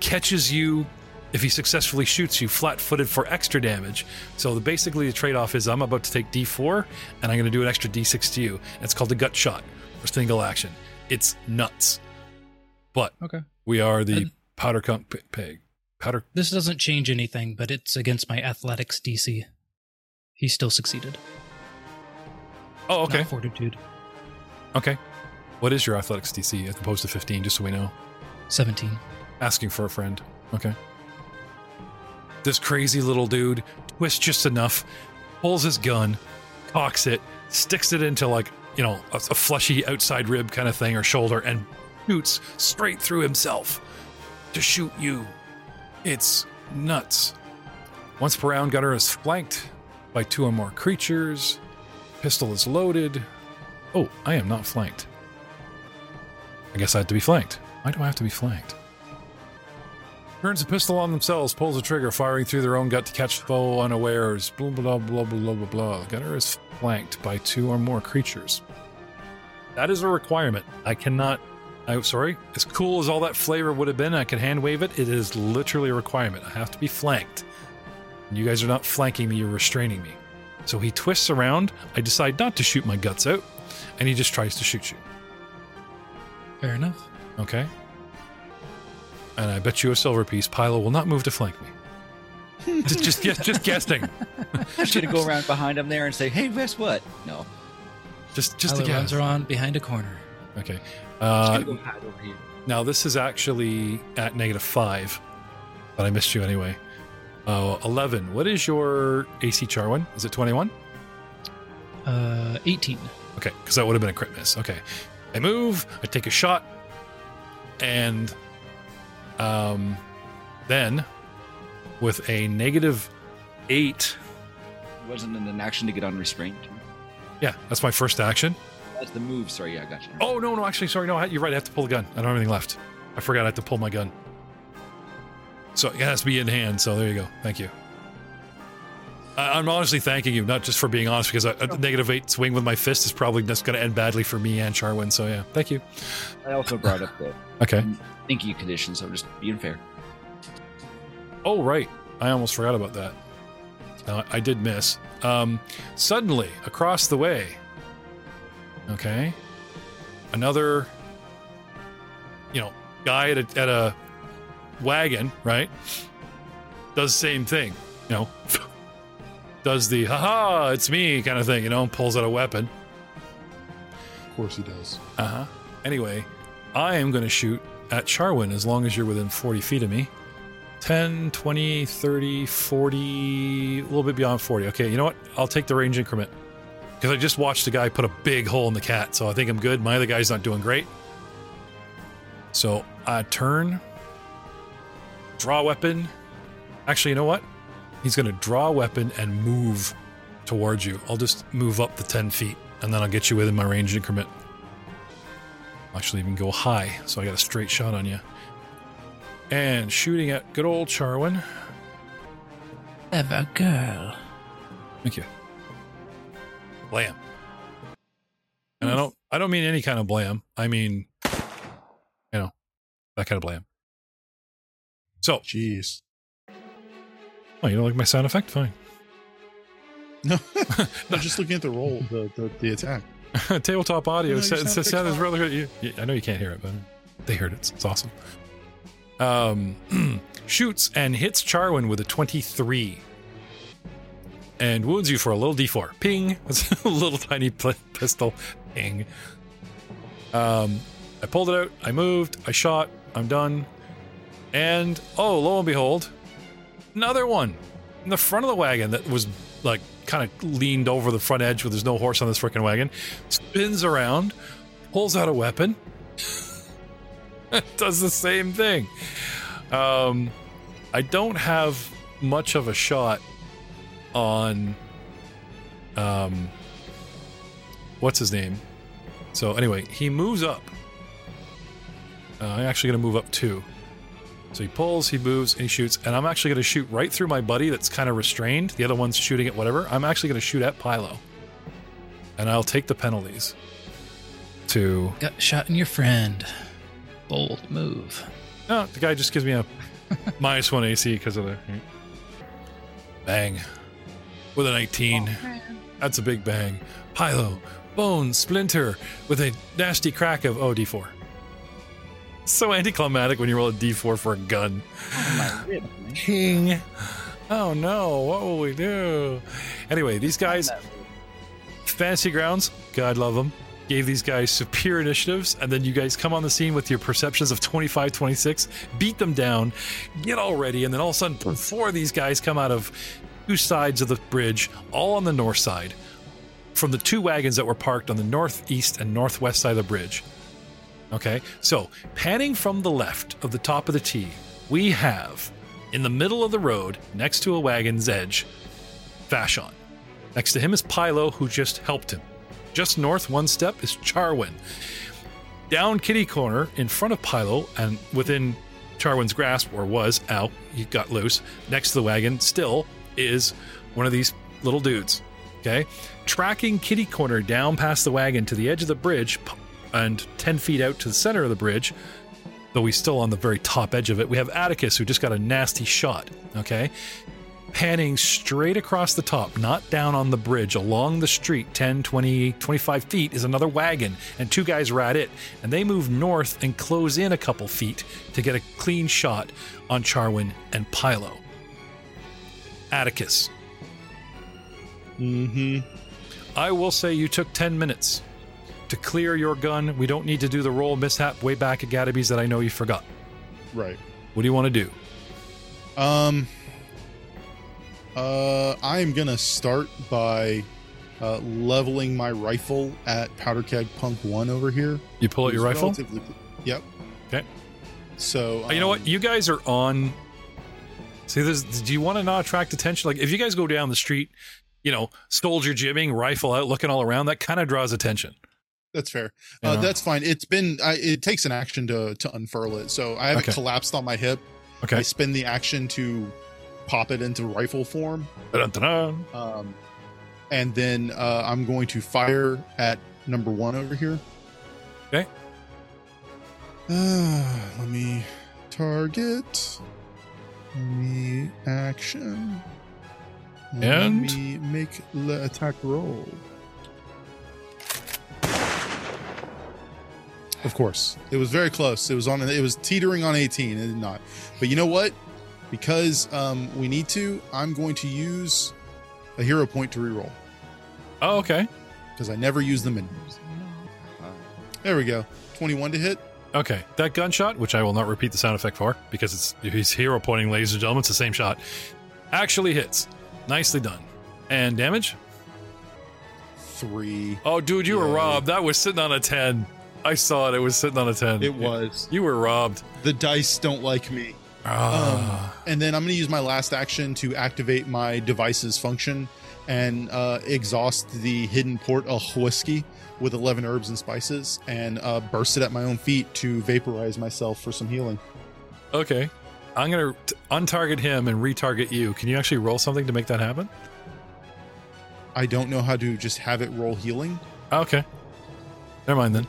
catches you if he successfully shoots you flat footed for extra damage. So the, basically, the trade off is I'm about to take d4 and I'm going to do an extra d6 to you. It's called a gut shot or single action. It's nuts. But Okay. we are the And- Powder Keg Punk. Powder. This doesn't change anything, but it's against my athletics DC. He still succeeded. Oh, okay. Not fortitude. Okay. What is your athletics DC as opposed to 15, just so we know? 17. Asking for a friend. Okay. This crazy little dude twists just enough, pulls his gun, cocks it, sticks it into like, you know, a, a fleshy outside rib kind of thing or shoulder, and shoots straight through himself to shoot you. It's nuts. Once per round, Gunner is flanked by two or more creatures. Pistol is loaded. Oh, I am not flanked. I guess I have to be flanked. Why do I have to be flanked? Turns a pistol on themselves, pulls the trigger, firing through their own gut to catch foe unawares. Blah blah blah blah blah blah gunner is flanked by two or more creatures. That is a requirement. I cannot. I'm sorry. As cool as all that flavor would have been, I could hand wave it. It is literally a requirement. I have to be flanked. You guys are not flanking me. You're restraining me. So he twists around. I decide not to shoot my guts out, and he just tries to shoot you. Fair enough. Okay. And I bet you a silver piece. Pilo will not move to flank me. just, just, just, just guessing. I'm gonna go around behind him there and say, "Hey, guess what?" No, Just, just a Tyler runs guess. around behind a corner. Okay. I'm Uh, go hide over here. now this is actually at negative five, but I missed you anyway. Uh, eleven. What is your AC Charwin? Is it twenty-one? Uh, 18. Okay, because that would have been a crit miss. Okay. I move, I take a shot, and Um, then, with a negative eight, Wasn't it an action to get unrestrained? yeah, that's my first action. That's the move. Sorry, yeah, I got you. Oh no, no, actually, sorry, no, you're right. I have to pull the gun. I don't have anything left. I forgot I have to pull my gun. So it has to be in hand. So there you go. Thank you. I- I'm honestly thanking you, not just for being honest, because a, a negative eight swing with my fist is probably just going to end badly for me and Charwin. So yeah, thank you. I also brought up the Okay. thinking condition, so I'm just being fair. Oh right, I almost forgot about that. No, I did miss. Um, suddenly, across the way. Okay, another, you know, guy at a, at a wagon, right? Does the same thing, you know. Does the haha, it's me kind of thing, you know, and pulls out a weapon. Of course he does. Uh huh. Anyway, I am going to shoot at Charwin as long as you're within 40 feet of me. 10, 20, 30, 40, a little bit beyond 40. Okay, you know what? I'll take the range increment. Because I just watched the guy put a big hole in the cat, so I think I'm good. My other guy's not doing great. So, I turn, draw weapon. Actually, you know what? He's going to draw a weapon and move towards you. I'll just move up the 10 feet, and then I'll get you within my range increment. I'll actually even go high, so I got a straight shot on you. And shooting at good old Charwin. Ever girl. Thank you. Blam. And I don't I don't mean any kind of blam. I mean you know, that kind of blam. So, Jeez. oh, you don't like my sound effect? Fine. No, I'm just looking at the roll, the the, the attack. Tabletop audio says your sound sound is really good. You, you- I know you can't hear it, but they heard it. It's, it's awesome. Um, shoots and hits Charwin with a 23 and wounds you for a little d4. Ping. It's a little tiny pistol. Ping. Um, I pulled it out. I moved. I shot. I'm done. And oh, lo and behold, another one in the front of the wagon that was like kind of leaned over the front edge where there's no horse on this freaking wagon. Spins around, pulls out a weapon, does the same thing. Um, I don't have much of a shot on um what's his name? So anyway he moves up. Uh, i'm actually going to move up two so he pulls he moves and he shoots and i'm actually going to shoot right through my buddy that's kind of restrained. The other one's shooting at whatever. I'm actually going to shoot at pilo. And i'll take the penalties to Got shot in your friend. Bold move. no the guy just gives me a minus one ac because of the bang with a 19 That's a big bang. Pilo, bone, splinter, with a nasty crack of oh D4. So anticlimactic when you roll a D4 for a gun. King. Oh no, what will we do? Anyway, these guys, Fantasy Grounds, God love them, gave these guys superior initiatives, and then you guys come on the scene with your perceptions of 25, 26, beat them down, get all ready, and then all of a sudden, four of these guys come out of two sides of the bridge, all on the north side, from the two wagons that were parked on the northeast and northwest side of the bridge. Okay, so panning from the left of the top of the T, we have in the middle of the road, next to a wagon's edge, Vashon. Next to him is Pilo, who just helped him. Just north one step is Charwin. Down kitty corner in front of Pilo and within Charwin's grasp, or was, ow, he got loose, next to the wagon still is one of these little dudes. Okay? Tracking kitty corner down past the wagon to the edge of the bridge and 10 feet out to the center of the bridge, though he's still on the very top edge of it, we have Atticus, who just got a nasty shot. Okay? panning straight across the top, not down on the bridge, along the street, 10, 20, 25 feet, is another wagon, and two guys at it. And they move north and close in a couple feet to get a clean shot on Charwin and Pilo. Atticus, Mm-hmm. I will say you took 10 minutes to clear your gun. We don't need to do the roll mishap way back at Gadaby's that I know you forgot. Right. What do you want to do? Um. Uh, I am gonna start by uh, leveling my rifle at Powder Keg Punk One over here. You pull out your rifle? Yep. Okay. So Uh, you know what? um, You guys are on. See, this. Do you want to not attract attention? Like, if you guys go down the street, you know, soldier jibbing, rifle out, looking all around, that kind of draws attention. That's fair. Uh, that's fine. It's been. I, it takes an action to to unfurl it. So I have Okay. it collapsed on my hip. Okay. I spend the action to pop it into rifle form, um, and then uh, I'm going to fire at number one over here. Okay. Uh, let me target. Let me action. And? me make the attack roll. Of course, it was very close. It was on. It was teetering on 18. It did not. But you know what? Because um, we need to, I'm going to use a hero point to reroll Oh, okay. because I never use them in. There we go. 21 to hit. Okay. That gunshot, which I will not repeat the sound effect for because it's he's hero pointing, ladies and gentlemen. It's the same shot. Actually hits. Nicely done. And damage? Three. Oh, dude, you were robbed. That was sitting on a 10. I saw it. It was sitting on a 10. It was. You were robbed. The dice don't like me. Ah. And then I'm going to use my last action to activate my device's function and uh, exhaust the hidden port of whiskey with 11 herbs and spices and uh, burst it at my own feet to vaporize myself for some healing. okay. I'm going to untarget him and retarget you. Can you actually roll something to make that happen? I don't know how to just have it roll healing. Okay. Never mind then.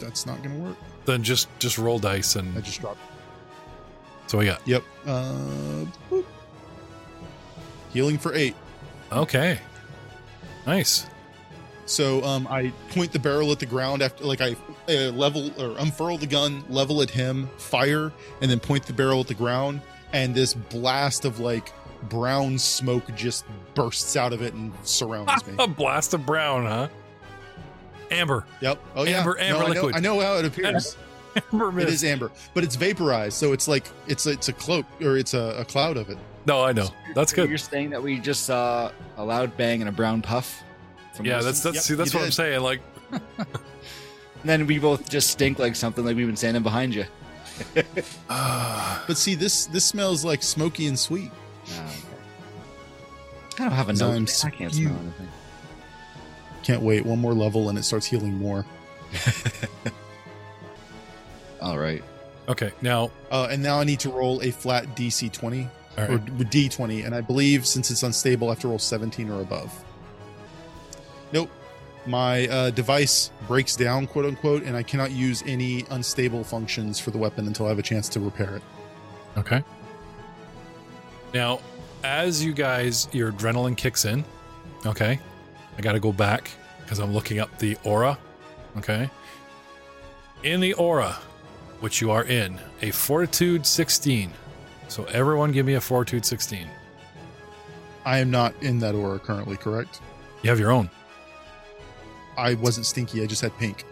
That's not going to work. Then just just roll dice and I just dropped. so we got. Yep. Uh, boop. Healing for eight. Okay. Nice. So um, I point the barrel at the ground after, like I uh, level or unfurl the gun, level at him, fire, and then point the barrel at the ground, and this blast of like brown smoke just bursts out of it and surrounds me. A blast of brown, huh? Amber. Yep. Oh yeah. Amber- amber no, I know- liquid. I know, how it appears. Amber it mist. is amber, but it's vaporized, so it's like it's it's a cloak or it's a, a cloud of it. No, I know. That's good. You're saying that we just saw a loud bang and a brown puff. From Yeah, that's that's Yep, see that's you what I'm saying. Like And then we both just stink like something like we've been standing behind you. But see, this this smells like smoky and sweet. Oh, okay. I don't have a nose. I'm. I can't smell anything. Can't wait. One more level and it starts healing more. All right. okay, now Uh, and now I need to roll a flat DC 20 all or. D20, and I believe since it's unstable, I have to roll 17 or above. Nope. My uh, device breaks down, quote unquote, and I cannot use any unstable functions for the weapon until I have a chance to repair it. Okay. Now, as you guys, your adrenaline kicks in. Okay. I got to go back because I'm looking up the aura. Okay. In the aura, which you are in, a fortitude 16. So everyone give me a fortitude 16. I am not in that aura currently, correct? You have your own. I wasn't stinky, I just had pink.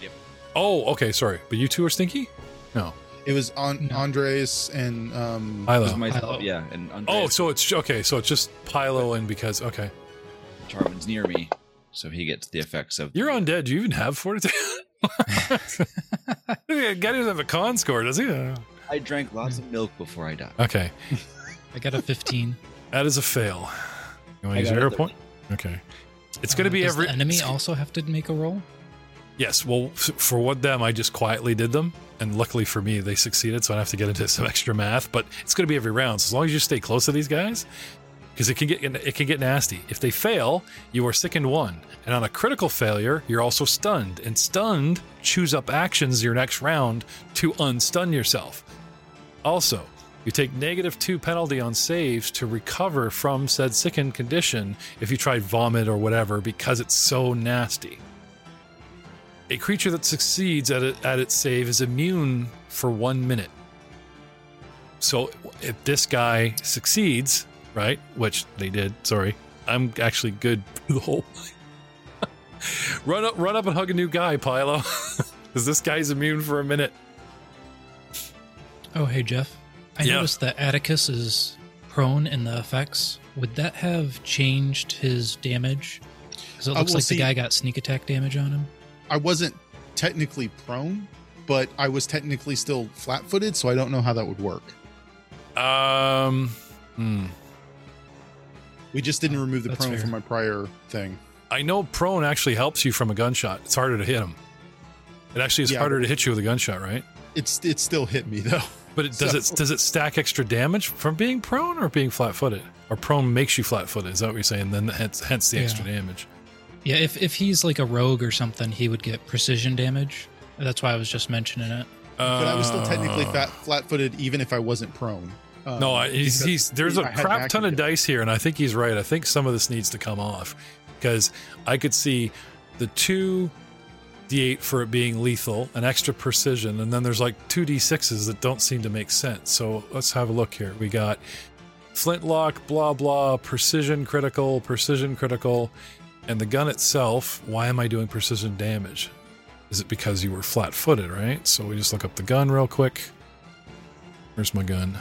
Yep. Oh, okay. Sorry. But you two are stinky? No. It was on No. Andres and um, It was Pilo. myself, Pilo. yeah, and Oh, so it's okay. So it's just Pilo and because, okay. Charwin's near me, so he gets the effects of. You're undead. Do you even have fortitude? Guy doesn't have a con score, does he? I drank lots of milk before I died. Okay, I got a 15. that is a fail. You want to use your a hero point? Okay. It's going to Uh, be every enemy also have to make a roll. Yes. Well, for what them, I just quietly did them, and luckily for me, they succeeded. So I don't have to get into some extra math. But it's going to be every round. So as long as you stay close to these guys, because it can get it can get nasty. If they fail, you are sickened one, and on a critical failure, you're also stunned. And stunned, choose up actions your next round to unstun yourself. Also, you take negative two penalty on saves to recover from said sickened condition if you tried vomit or whatever because it's so nasty. A creature that succeeds at, it, at its save is immune for one minute. So if this guy succeeds, right, which they did, sorry, I'm actually good the whole. run up, run up and hug a new guy, Pilo, because this guy's immune for a minute. Oh, hey, Jeff. I Yeah. noticed that Atticus is prone in the effects. Would that have changed his damage? Because it Uh, looks well, like see- the guy got sneak attack damage on him. I wasn't technically prone, but I was technically still flat-footed, so I don't know how that would work. Um, hmm. We just didn't remove the That's prone fair. from my prior thing. I know prone actually helps you from a gunshot. It's harder to hit him. It actually is Yeah, harder to hit you with a gunshot, right? It's it still hit me though. But it, does So- it does it stack extra damage from being prone or being flat-footed? Or prone makes you flat-footed? Is that what you're saying? Then hence, hence the Yeah. extra damage. Yeah, if if he's like a rogue or something, he would get precision damage. That's why I was just mentioning it. But I was still technically Uh, fat, flat-footed even if I wasn't prone. Um, No, I- he's, he's there's a I crap ton of again. dice here, and I think he's right. I think some of this needs to come off because I could see the two d8 for it being lethal, an extra precision, and then there's like two d6s that don't seem to make sense. So let's have a look here. We got flintlock, blah blah, precision critical, precision critical, and the gun itself. Why am I doing precision damage? Is it because you were flat-footed, right? So we just look up the gun real quick. Where's my gun?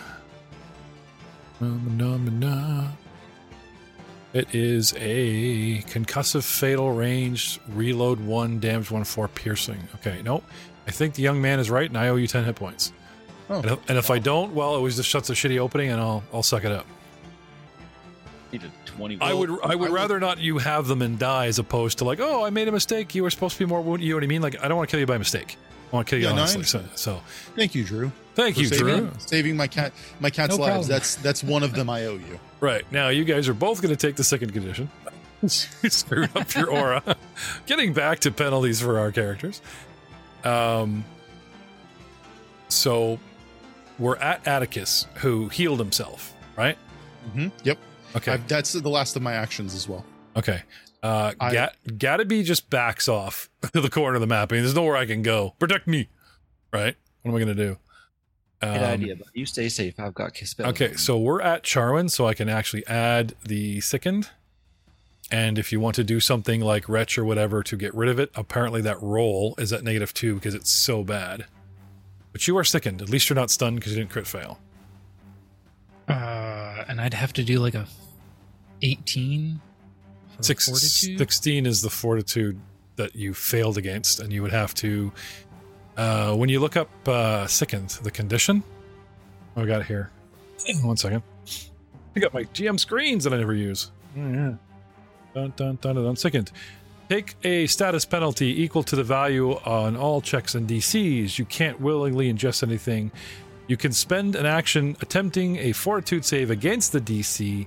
Phenomena. It is a concussive fatal range, reload one, damage one, four piercing. Okay, nope. I think the young man is right, and I owe you ten hit points. Oh. And, if, and if I don't, well, it was just shuts a shitty opening, and I'll I'll suck it up. Need a 20. I would I would I would- rather not you have them and die as opposed to like, oh, I made a mistake. You were supposed to be more wounded. You know what I mean? Like, I don't want to kill you by mistake. I want to kill you Yeah, no, I honestly. so, so Thank you, Drew. thank you, saving, Drew. saving my cat my cat's No lives. problem. That's that's one of them I owe you. Right. Now, you guys are both going to take the second condition. you screwed up your aura. Getting back to penalties for our characters. Um, so we're at Atticus, who healed himself, right? hmm Yep. Okay. I've, that's the last of my actions as well. okay. Uh, I- Gat- Gattaby just backs off to the corner of the map. I mean, there's nowhere I can go. Protect me. Right? What am I going to do? Good Um, idea, but you stay safe. I've got kiss spells. Okay, so we're at Charwin, so I can actually add the sickened. And if you want to do something like retch or whatever to get rid of it, apparently that roll is at negative two because it's so bad. But you are sickened. At least you're not stunned because you didn't crit fail. Uh, and I'd have to do like a 18 for Six, fortitude. 16 is the fortitude that you failed against, and you would have to. Uh, when you look up uh, sickened, the condition. Oh, I got it here. One second. I got my GM screens that I never use. Oh, yeah. Dun, dun, dun, dun, dun. Sickened. Take a status penalty equal to the value on all checks and DCs. You can't willingly ingest anything. You can spend an action attempting a fortitude save against the DC.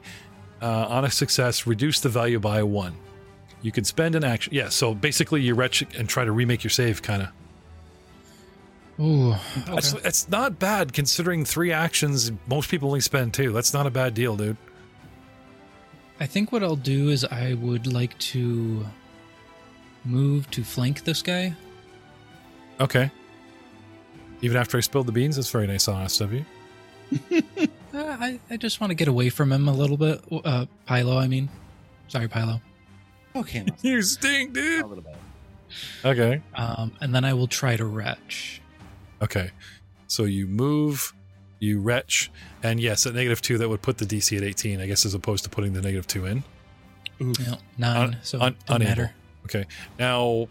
Uh, on a success, reduce the value by one. You can spend an action. Yeah, so basically you retch and try to remake your save, kind of. Ooh, It's, okay. it's not bad considering three actions. Most people only spend two. That's not a bad deal, dude. I think what I'll do is I would like to move to flank this guy. Okay. Even after I spilled the beans, that's very nice, honest of you. Uh, I, I just want to get away from him a little bit. Uh, Pilo, I mean. Sorry, Pilo. Okay. You stink, dude. a dude. little bit. Okay. Um, and then I will try to retch. Okay. So you move, you retch, and yes, at negative two, that would put the DC at 18, I guess, as opposed to putting the negative two in. You know, nine, Un- so un- unable. matter. Okay. Now,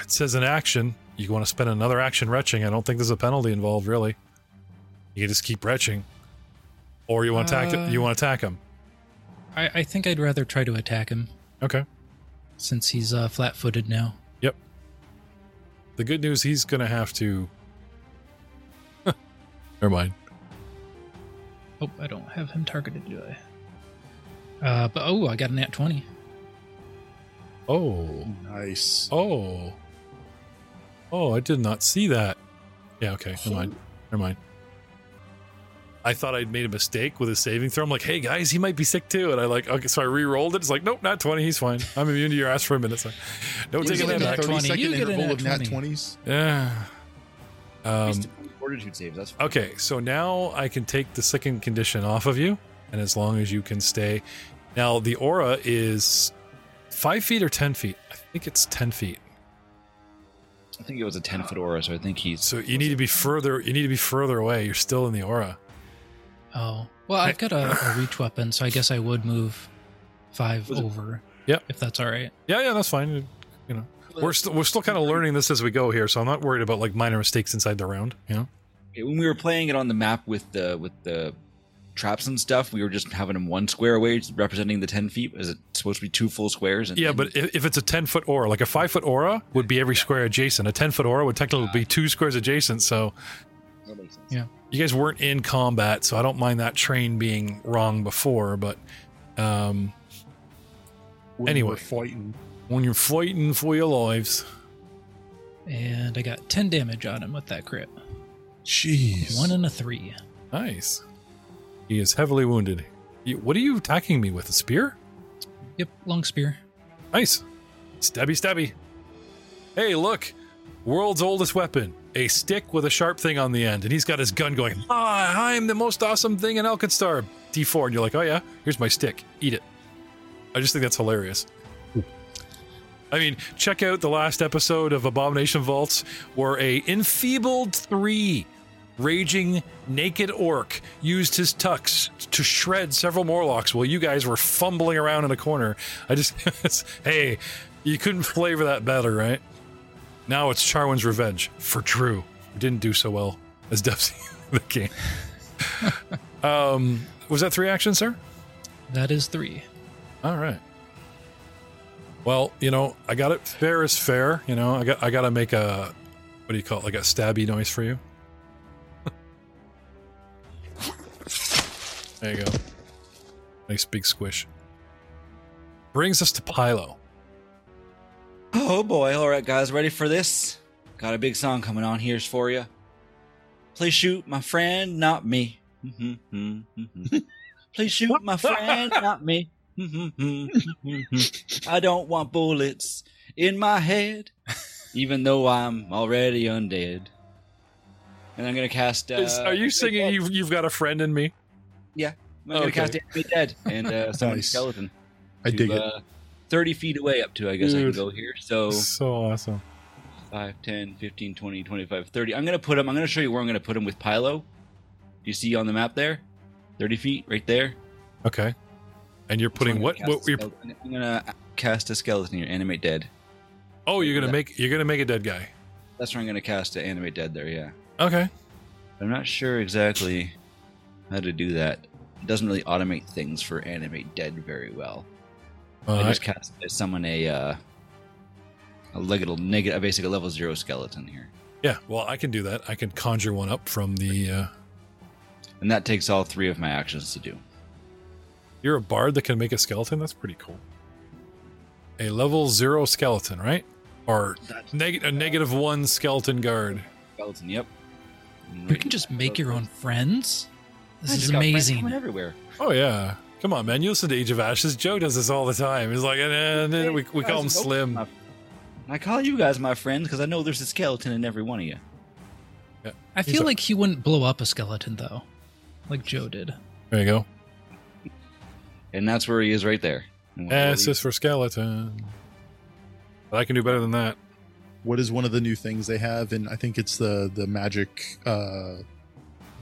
it says an action. You want to spend another action retching. I don't think there's a penalty involved, really. You can just keep retching. Or you want to attack Uh, You want to attack him. I, I think I'd rather try to attack him Okay. since he's uh, flat-footed now. Yep. The good news, he's going to have to. Never mind. Oh, I don't have him targeted, do I? Uh, but oh, I got an at twenty. Oh. Nice. Oh. Oh, I did not see that. Yeah, okay. Never mind. Never mind. I thought I'd made a mistake with his saving throw. I'm like, hey guys, he might be sick too. And I like, okay, so I re-rolled it. It's like, nope, not 20. He's fine. I'm immune to your ass for a minute. So don't take get that a back. nat 20. You get a interval of nat 20. 20s. Yeah. Um, Used to play fortitude saves. That's fine. okay, so now I can take the second condition off of you, and as long as you can stay. Now the aura is five feet or ten feet. I think it's ten feet. I think it was a 10 foot aura, so I think he's. So you need to be further. You need to be further away. You're still in the aura. Oh, well, I've got a, a reach weapon, so I guess I would move five Was it- over. Yep. if that's all right. Yeah, yeah, that's fine. You know, we're still we're still kind of learning this as we go here, so I'm not worried about like minor mistakes inside the round. You know. Okay, when we were playing it on the map with the with the traps and stuff, we were just having them one square away, representing the ten feet. Is it supposed to be two full squares? And, Yeah, but if, if it's a ten foot aura, like a five foot aura would be every square adjacent. A ten foot aura would technically be two squares adjacent. So that makes sense. Yeah. you guys weren't in combat, so I don't mind that train being wrong before. But um, When Anyway. we're fighting. when you're fighting for your lives, And I got 10 damage on him with that crit. Jeez. One and a three. nice. He is heavily wounded. You, what are you attacking me with? A spear? Yep, long spear. Nice. Stabby, stabby. Hey, look. World's oldest weapon. A stick with a sharp thing on the end. And he's got his gun going, ah, I'm the most awesome thing in Alkenstar. D4. And you're like, oh, yeah, here's my stick. Eat it. I just think that's hilarious. I mean, check out the last episode of Abomination Vaults where a enfeebled three raging naked orc used his tux to shred several Morlocks while you guys were fumbling around in a corner. I just, hey, you couldn't flavor that better, right? Now it's Charwin's revenge for Drew, who didn't do so well as in the game. um, was that three actions, sir? That is three. All right. Well, you know, I got it. Fair is fair. You know, I got I got to make a what do you call it? Like a stabby noise for you. there you go. Nice big squish. Brings us to Pilo. Oh boy! All right, guys, ready for this? Got a big song coming on here's for you. Please shoot my friend, not me. Please shoot my friend, not me. I don't want bullets in my head, even though I'm already undead. And I'm gonna cast. Uh, Is- are you singing you've, you've got a friend in me? Yeah, I'm gonna Okay. cast Animate Dead and uh, summon Nice. skeleton. I to, dig it. uh, 30 feet away up to, I guess I can go here. So So awesome. 5, 10, 15, 20, 25, 30. I'm going to put him, I'm going to show you where I'm going to put him with Pilo. Do you see on the map there? 30 feet right there. Okay. And you're putting So what? What? You're, I'm going to cast a skeleton here, animate dead. oh, you're gonna make you're gonna make a dead guy. That's where I'm going to cast to animate dead there, yeah. Okay. I'm not sure exactly how to do that. It doesn't really automate things for animate dead very well. Uh, I just cast I summon a uh, a legal negative, a basic level zero skeleton here, yeah. Well, I can do that. I can conjure one up from the. Uh, and that takes all three of my actions to do. You're a bard that can make a skeleton? That's pretty cool. A level zero skeleton, right? Or neg- a negative one skeleton guard. Skeleton, yep. You can just make your own friends? This just is got amazing. coming everywhere. Oh, yeah. Come on, man. You listen to Age of Ashes. Joe does this all the time. He's like, eh, eh, we, we call him Slim. My- I call you guys my friends because I know there's a skeleton in every one of you. I He's feel a- like he wouldn't blow up a skeleton, though, like Joe did. There you go. And that's where he is right there. And we'll S is for skeleton. But I can do better than that. what is one of the new things they have and i think it's the the magic uh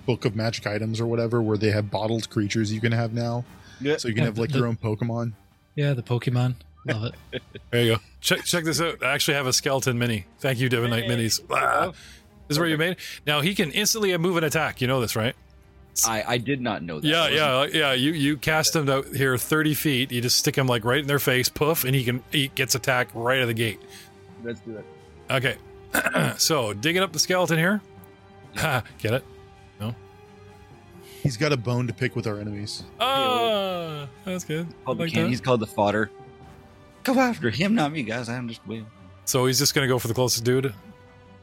book of magic items or whatever where they have bottled creatures you can have now Yeah. so you can Yeah, have like the- your own pokemon Yeah, the Pokemon. Love it. There you go. Check check this out. I actually have a skeleton mini. Thank you, Devin Night Minis. Ah, this is where you made it. Now he can instantly move and attack. You know this, right? I, I did not know that. Yeah, yeah, yeah. You you cast him out here thirty feet. You just stick him like right in their face, poof, and he can he gets attack right out of the gate. Let's do that. Okay, so digging up the skeleton here. Ha, get it? He's got a bone to pick with our enemies Ah, that's good. I Called the like can- that. He's called the fodder. Go after him, not me, guys. I'm just waiting. So he's just gonna go for the closest dude.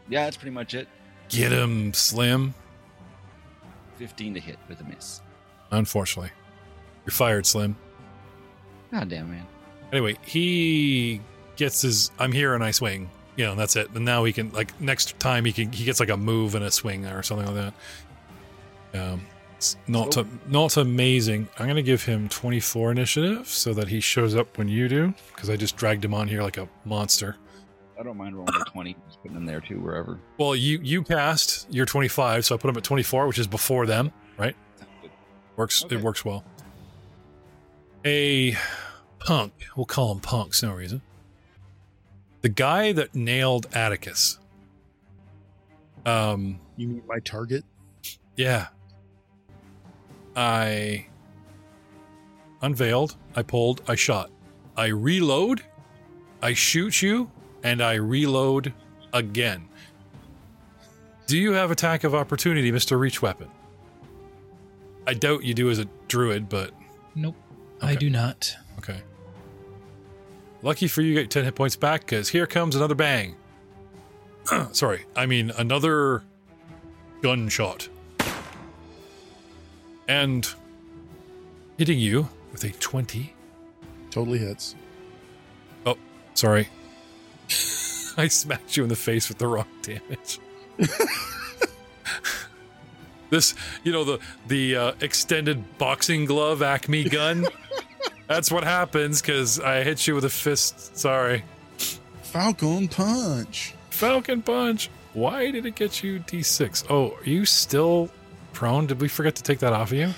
Yeah, that's pretty much it. Get him, Slim. 15 to hit with a miss. Unfortunately, you're fired, Slim. God damn, man. Anyway, he gets his I'm here and I swing. You know, and that's it. And now he can like next time he can he gets like a move and a swing or something like that. Um it's not So- not amazing. I'm gonna give him 24 initiative so that he shows up when you do, because I just dragged him on here like a monster. I don't mind rolling a 20. Just putting him there too, wherever. Well, you you cast you're 25, so I put him at 24, which is before them, right? Works Okay. it works well. A punk, we'll call him punks, no reason. the guy that nailed Atticus. Um, You mean my target? yeah. I unveiled, I pulled, I shot. I reload, I shoot you, and I reload again. Do you have attack of opportunity, Mr. Reach Weapon? I doubt you do as a druid, but Nope. I do not. okay. Lucky for you, you get 10 hit points back because here comes another bang. Sorry, I mean another gunshot. And hitting you with a 20. Totally hits. Oh, sorry. I smacked you in the face with the wrong damage. this, you know, the the uh, extended boxing glove Acme gun. That's what happens because I hit you with a fist. Sorry, Falcon punch. Falcon punch. Why did it get you D6? Oh, are you still prone? Did we forget to take that off of you?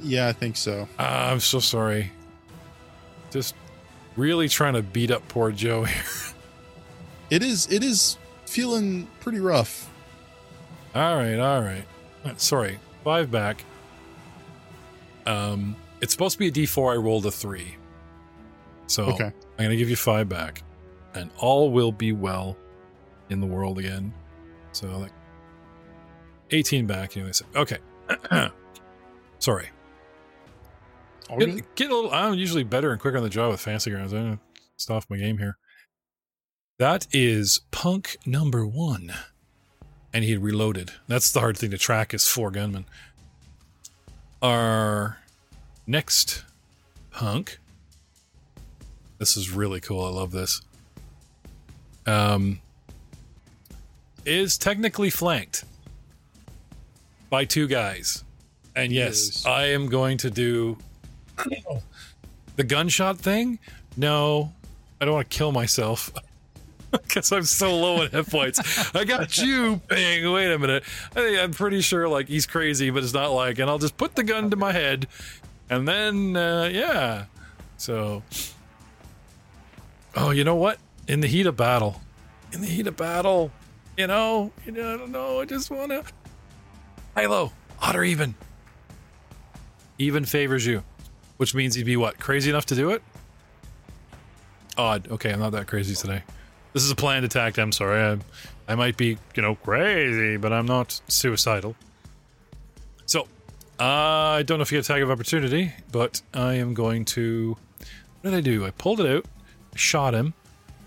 Yeah, I think so. Ah, I'm so sorry. Just really trying to beat up poor Joe here. It is. It is feeling pretty rough. All right, all right. Uh, Sorry, five back. Um, it's supposed to be a D4. I rolled a three, so Okay. I'm gonna give you five back, and all will be well in the world again. So like 18 back. You know, say okay. Sorry, get, get a little. I'm usually better and quicker on the job with Fantasy Grounds. I'm gonna stop my game here. That is punk number one and he had reloaded. That's the hard thing to track is four gunmen. Our next punk. This is really cool. I love this. Um, is technically flanked by two guys, and yes. I am going to do the gunshot thing. No, I don't want to kill myself. Because I'm so low on hit points. I got you, Bing. Wait a minute. I think I'm pretty sure like he's crazy, but it's not like. And I'll just put the gun to my head, and then uh, yeah. So, oh, you know what? In the heat of battle, in the heat of battle, you know, you know, I don't know. I just want to high low, odd or even. Even favors you, which means he'd be what crazy enough to do it. Odd. Okay, I'm not that crazy today. This is a planned attack. I'm sorry. I, I might be, you know, crazy, but I'm not suicidal. So, uh, I don't know if you get attack of opportunity, but I am going to. What did I do? I pulled it out, shot him,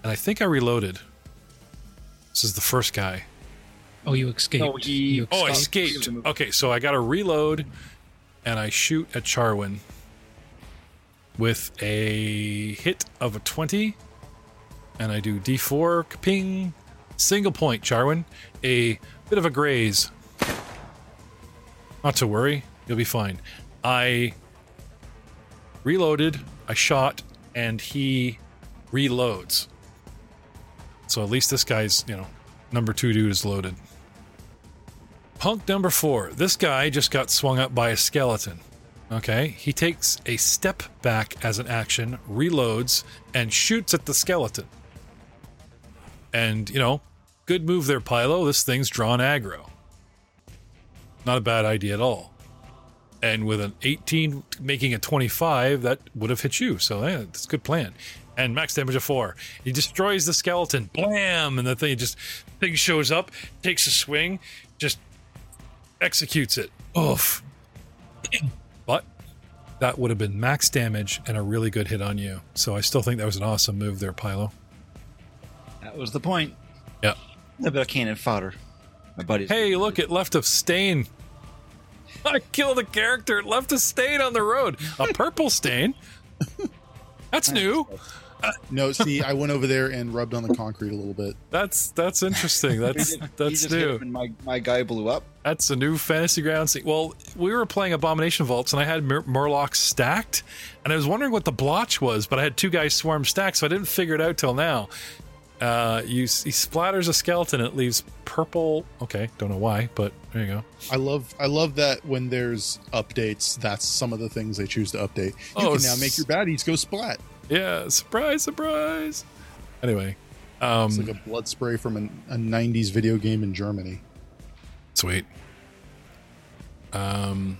and I think I reloaded. This is the first guy. Oh, you escaped. No, he- You Oh, I escaped. escaped. Okay, so I got to reload, and I shoot at Charwin with a hit of a 20, and I do D4, ping, single point, Charwin. A bit of a graze. Not to worry, you'll be fine. I reloaded, I shot, and he reloads. So at least this guy's, you know, number two dude is loaded. Punk number four. This guy just got swung up by a skeleton. Okay, he takes a step back as an action, reloads, and shoots at the skeleton. And, you know, good move there, Pilo. This thing's drawn aggro. Not a bad idea at all. And with an 18 making a 25, that would have hit you. So, yeah, it's a good plan. And max damage of four. He destroys the skeleton. Blam! And the thing just thing shows up, takes a swing, just executes it. Oof. But that would have been max damage and a really good hit on you. So I still think that was an awesome move there, Pilo. That was the point. Yeah. A bit of cannon fodder. My buddy. Hey, look, it left a stain. I killed a character. It left a stain on the road. A purple stain. That's new. No, see, I went over there and rubbed on the concrete a little bit. That's that's interesting. That's He that's new. him and my, my guy blew up. That's a new fantasy ground scene. Well, we were playing Abomination Vaults, and I had Mur- Murlocs stacked, and I was wondering what the blotch was, but I had two guys swarm stacked, so I didn't figure it out till now. Uh, you he splatters a skeleton, and it leaves purple. Okay, don't know why, but there you go. I love, I love that when there's updates, that's some of the things they choose to update. You Oh, can now make your baddies go splat. Yeah, surprise, surprise. Anyway, Um, It's like a blood spray from an, a '90s video game in Germany. Sweet. Um,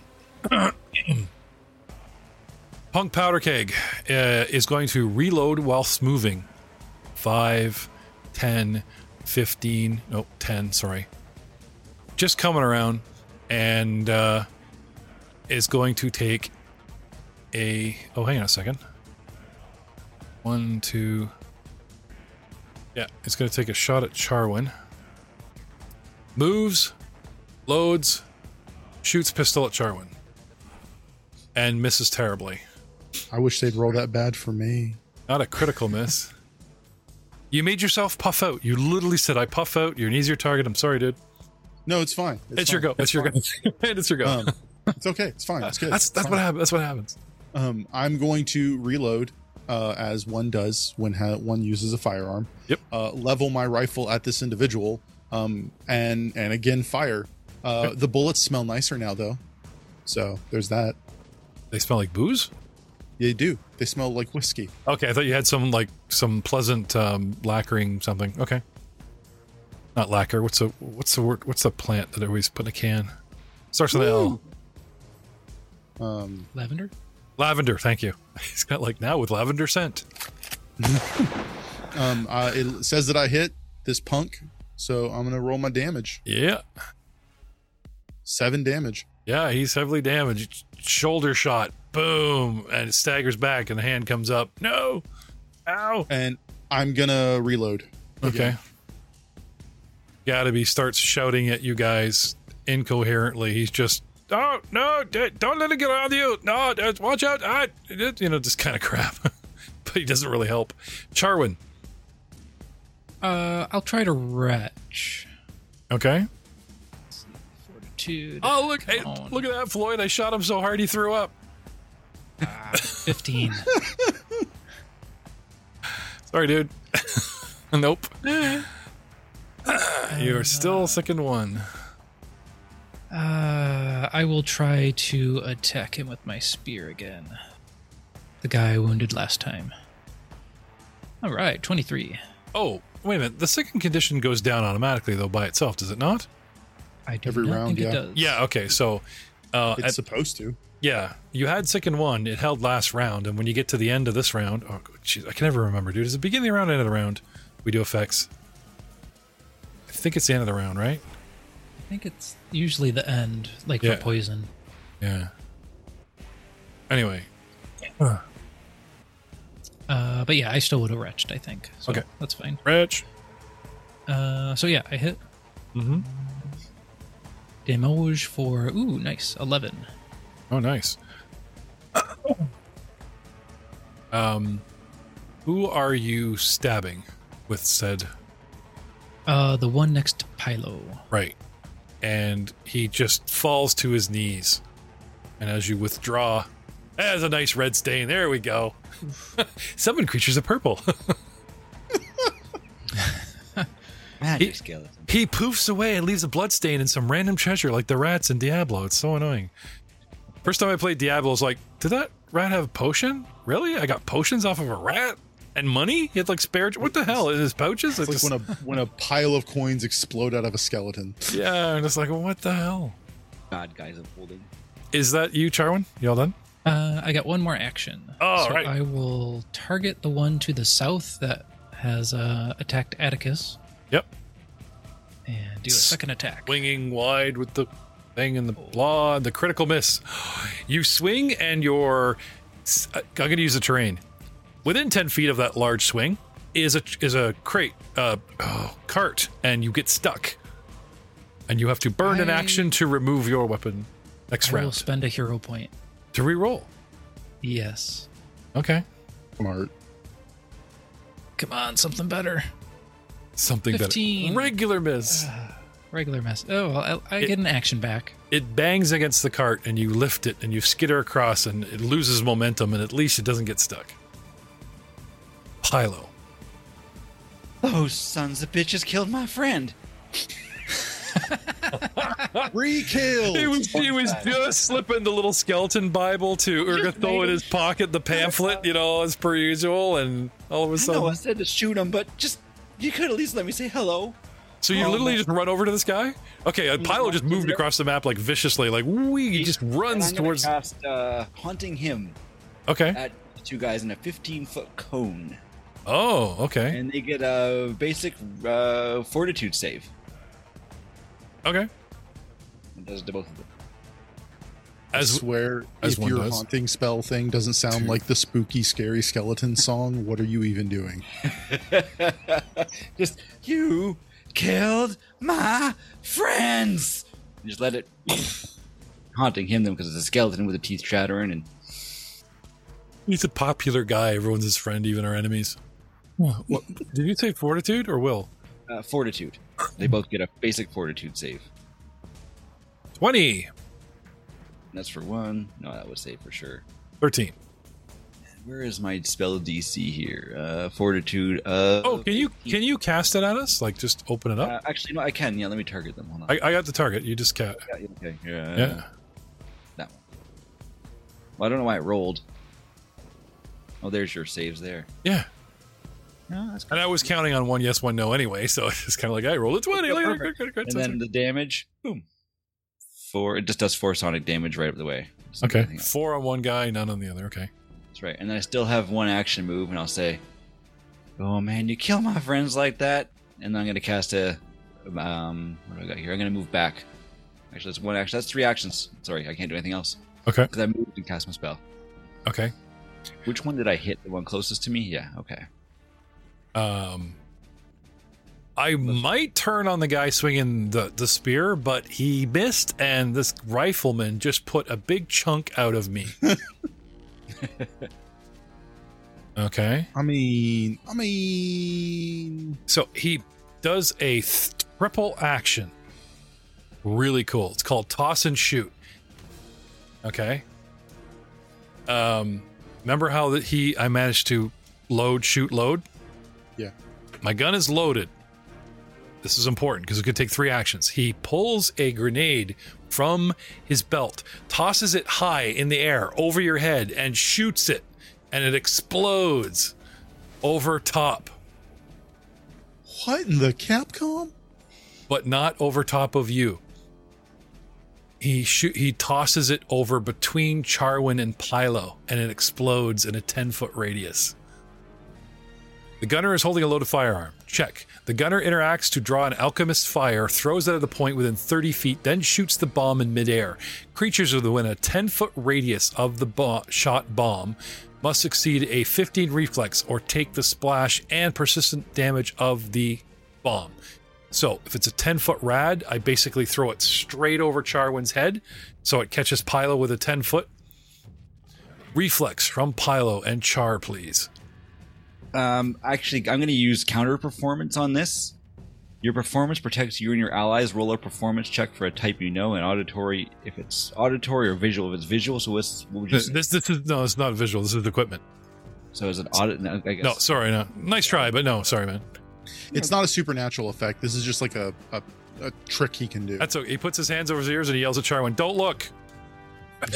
Punk Powder Keg uh, is going to reload whilst moving. 5, 10, 15, no, 10, sorry. Just coming around and uh, is going to take a. Oh, hang on a second. One, two. Yeah, it's going to take a shot at Charwin. Moves, loads, shoots pistol at Charwin, and misses terribly. I wish they'd roll that bad for me. Not a critical miss. You made yourself puff out. You literally said, "I puff out. You're an easier target." I'm sorry, dude. No, it's fine. It's, your fine. go. It's, your go. it's your go. Um, it's okay. It's fine. It's good. that's that's fine. what happens. That's what happens. Um, I'm going to reload uh, as one does when ha- one uses a firearm. Yep. Uh, level my rifle at this individual, um, and and again fire. Uh, Okay. The bullets smell nicer now, though. So there's that. They smell like booze. They do. They smell like whiskey. Okay, I thought you had some like some pleasant um, lacquering something. Okay, not lacquer. What's the what's the word? What's the plant that I always put in a can? Starts with an L. Um, Lavender? Lavender. Thank you. He's got like now with lavender scent. um, uh, it says that I hit this punk, so I'm gonna roll my damage. Yeah, Seven damage. yeah. He's heavily damaged. Shoulder shot. Boom, and it staggers back, and the hand comes up. No. Ow. and I'm gonna reload. Okay. Gattaby starts shouting at you guys incoherently. He's just, oh, no, don't let it get on you. No, watch out. Ah, you know, just kind of crap. but he doesn't really help. Charwin. Uh, I'll try to retch. Okay. Fortitude. Oh, look. Hey, look at that, Floyd. I shot him so hard he threw up. Ah, 15. Sorry, dude. nope. You're still sickened one. Uh, I will try to attack him with my spear again. The guy I wounded last time. All right, 23. Oh, wait a minute. The sickened condition goes down automatically, though, by itself, does it not? I do Every not round, think yeah. it does. Yeah, okay. So, uh, It's at- supposed to. Yeah, you had sickened one. It held last round, and when you get to the end of this round, oh jeez, I can never remember, dude. Is it beginning of the round, end of the round? We do effects. I think it's the end of the round, right? I think it's usually the end, like Yeah. for poison. Yeah. Anyway, Uh, but yeah, I still would have retched, I think. So Okay. That's fine. Rich. Uh, so yeah, I hit Mm-hmm. damage for, ooh, nice, 11. Oh, nice. um, who are you stabbing with said Uh, the one next to Pilo. right? And he just falls to his knees, and as you withdraw, there's a nice red stain. There we go. Summon creatures of purple. Magic He- skeleton. he poofs away and leaves a blood stain and some random treasure like the rats in Diablo. It's so annoying. First time I played Diablo, I was like, did that rat have a potion? Really? I got potions off of a rat? And money? He had like spare. What the hell? In his pouches? It's I like just- when a when a pile of coins explode out of a skeleton. yeah, and it's like, what the hell? God, guys, I'm holding. Is that you, Charwin? You all done? Uh, I got one more action. Oh, so right. I will target the one to the south that has uh, attacked Atticus Yep. and do a second attack. Swinging wide with the thing and the blah, the critical miss. You swing and you're. I'm going to use the terrain. Within 10 feet of that large swing is a is a crate, uh, oh, cart, and you get stuck. And you have to burn an action to remove your weapon next I will spend a hero point. to re-roll. Yes. Okay, Smart. Come on, something better. something 15. better. Regular miss. Regular miss. Oh, well, I, I It- get an action back. it bangs against the cart and you lift it and you skitter across and it loses momentum and at least it doesn't get stuck. Pilo. Those sons of bitches killed my friend. Re-kill. He was, he was just slipping the little skeleton Bible to Urgatho in his pocket, the pamphlet, you know, as per usual, and all of a I know I said to shoot him, but just You could at least let me say hello. So you Oh, literally no. just run over to this guy? Okay, uh, He's Pylo not just moved across the map like viciously, like wee, he just runs I'm towards. cast uh, haunting hymn Okay. at two guys in a 15 foot cone, Oh, okay. and they get a basic uh, fortitude save. Okay. It does to both of them. I As swear, as if one your does. haunting spell thing doesn't sound Two. like the spooky, scary skeleton song, what are you even doing? just you killed my friends. Just let it haunting hymn then because it's a skeleton with the teeth chattering and he's a popular guy, everyone's his friend, even our enemies. What, what- did you say fortitude or will? uh, fortitude. They both get a basic fortitude save. Twenty. That's for one. No, that was save for sure. Thirteen. Where is my spell DC here? Uh, fortitude. Uh, Oh, can you can you cast it at us? Like just open it up. Uh, actually, no, I can. Yeah, let me target them. Hold on. I, I got the target. You just can't. Yeah, okay. Yeah. Yeah. That one. Well, I don't know why it rolled. Oh, there's your saves there. Yeah. No, that's And I was counting on one yes, one no anyway, so it's kind of like I rolled a twenty. Yeah, later. Good, good, good. And then the damage, boom. Four. It just does four sonic damage right up the way. Doesn't okay, four on one guy, none on the other. Okay. That's right. And then I still have one action move, and I'll say, "Oh man, you kill my friends like that." And then I'm gonna cast a, um, what do I got here? I'm gonna move back. Actually, that's one action. That's three actions. Sorry, I can't do anything else Okay. because I moved and cast my spell. Okay. Which one did I hit? The one closest to me? Yeah. Okay. Um, I might turn on the guy swinging the, the spear, but he missed, and this rifleman just put a big chunk out of me. okay. I mean, I mean, So he does a th- triple action. Really cool. It's called toss and shoot. Okay. Um, remember how that he I managed to load, shoot, load. Yeah. My gun is loaded. This is important because it could take three actions. He pulls a grenade from his belt, tosses it high in the air over your head, and shoots it, and it explodes over top. what in the Capcom? but not over top of you. He shoot, he tosses it over between Charwin and Pylo, and it explodes in a 10 foot radius. The gunner is holding a loaded firearm. Check. The gunner interacts to draw an alchemist fire, throws it at a point within 30 feet, then shoots the bomb in midair. Creatures within a 10 foot radius of the bo- shot bomb must succeed a 15 reflex or take the splash and persistent damage of the bomb. So if it's a 10 foot rad, I basically throw it straight over Charwin's head so it catches Pylo with a 10 foot. Reflex from Pylo and Char, please. Um, actually, I'm going to use counter performance on this. Your performance protects you and your allies. Roll a performance check for a type you know, and auditory if it's auditory or visual if it's visual. So what's what would you This, say? this, this is no, it's not visual. This is equipment. So is an audit? no, I guess. No, sorry, no. Nice try, but no, sorry, man. It's not a supernatural effect. This is just like a, a, a trick he can do. That's okay. He puts his hands over his ears and he yells at Charwin, "Don't look!"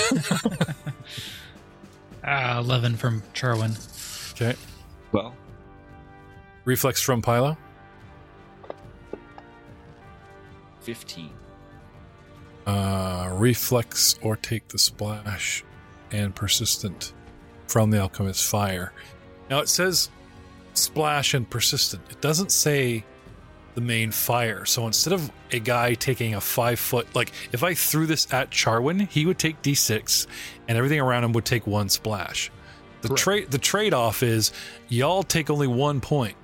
Ah, 11 from Charwin. Okay. Well, Reflex from Pylo. fifteen. Uh, reflex or take the splash and persistent from the alchemist's fire. Now it says splash and persistent. It doesn't say the main fire. So instead of a guy taking a five foot, like if I threw this at Charwin, he would take d6 and everything around him would take one splash. The trade the trade off is y'all take only one point,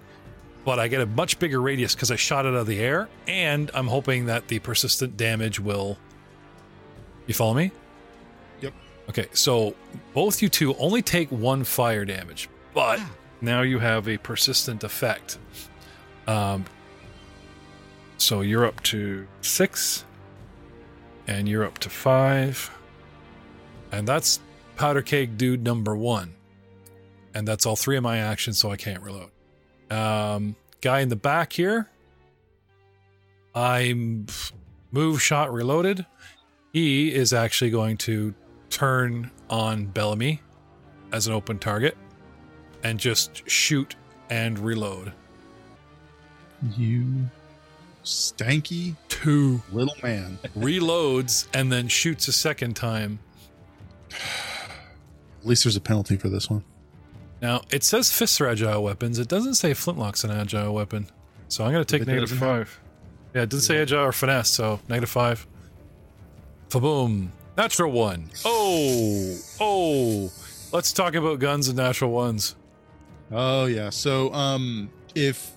but I get a much bigger radius because I shot it out of the air, and I'm hoping that the persistent damage will. You follow me? Yep. Okay, so both you two only take one fire damage, but now you have a persistent effect. Um, so you're up to six, and you're up to five, and that's powder keg dude number one, and that's all three of my actions, so I can't reload. Um, guy in the back here, I'm move shot reloaded. He is actually going to turn on Bellamy as an open target and just shoot and reload. You stanky Two little man. reloads and then shoots a second time. At least there's a penalty for this one. Now it says fists are agile weapons. It doesn't say flintlock's an agile weapon. So I'm gonna take It negative doesn't have- five. Yeah, it doesn't say agile or finesse, so negative five. Faboom. Natural one. Oh, oh. Let's talk about guns and natural ones. Oh yeah. So um if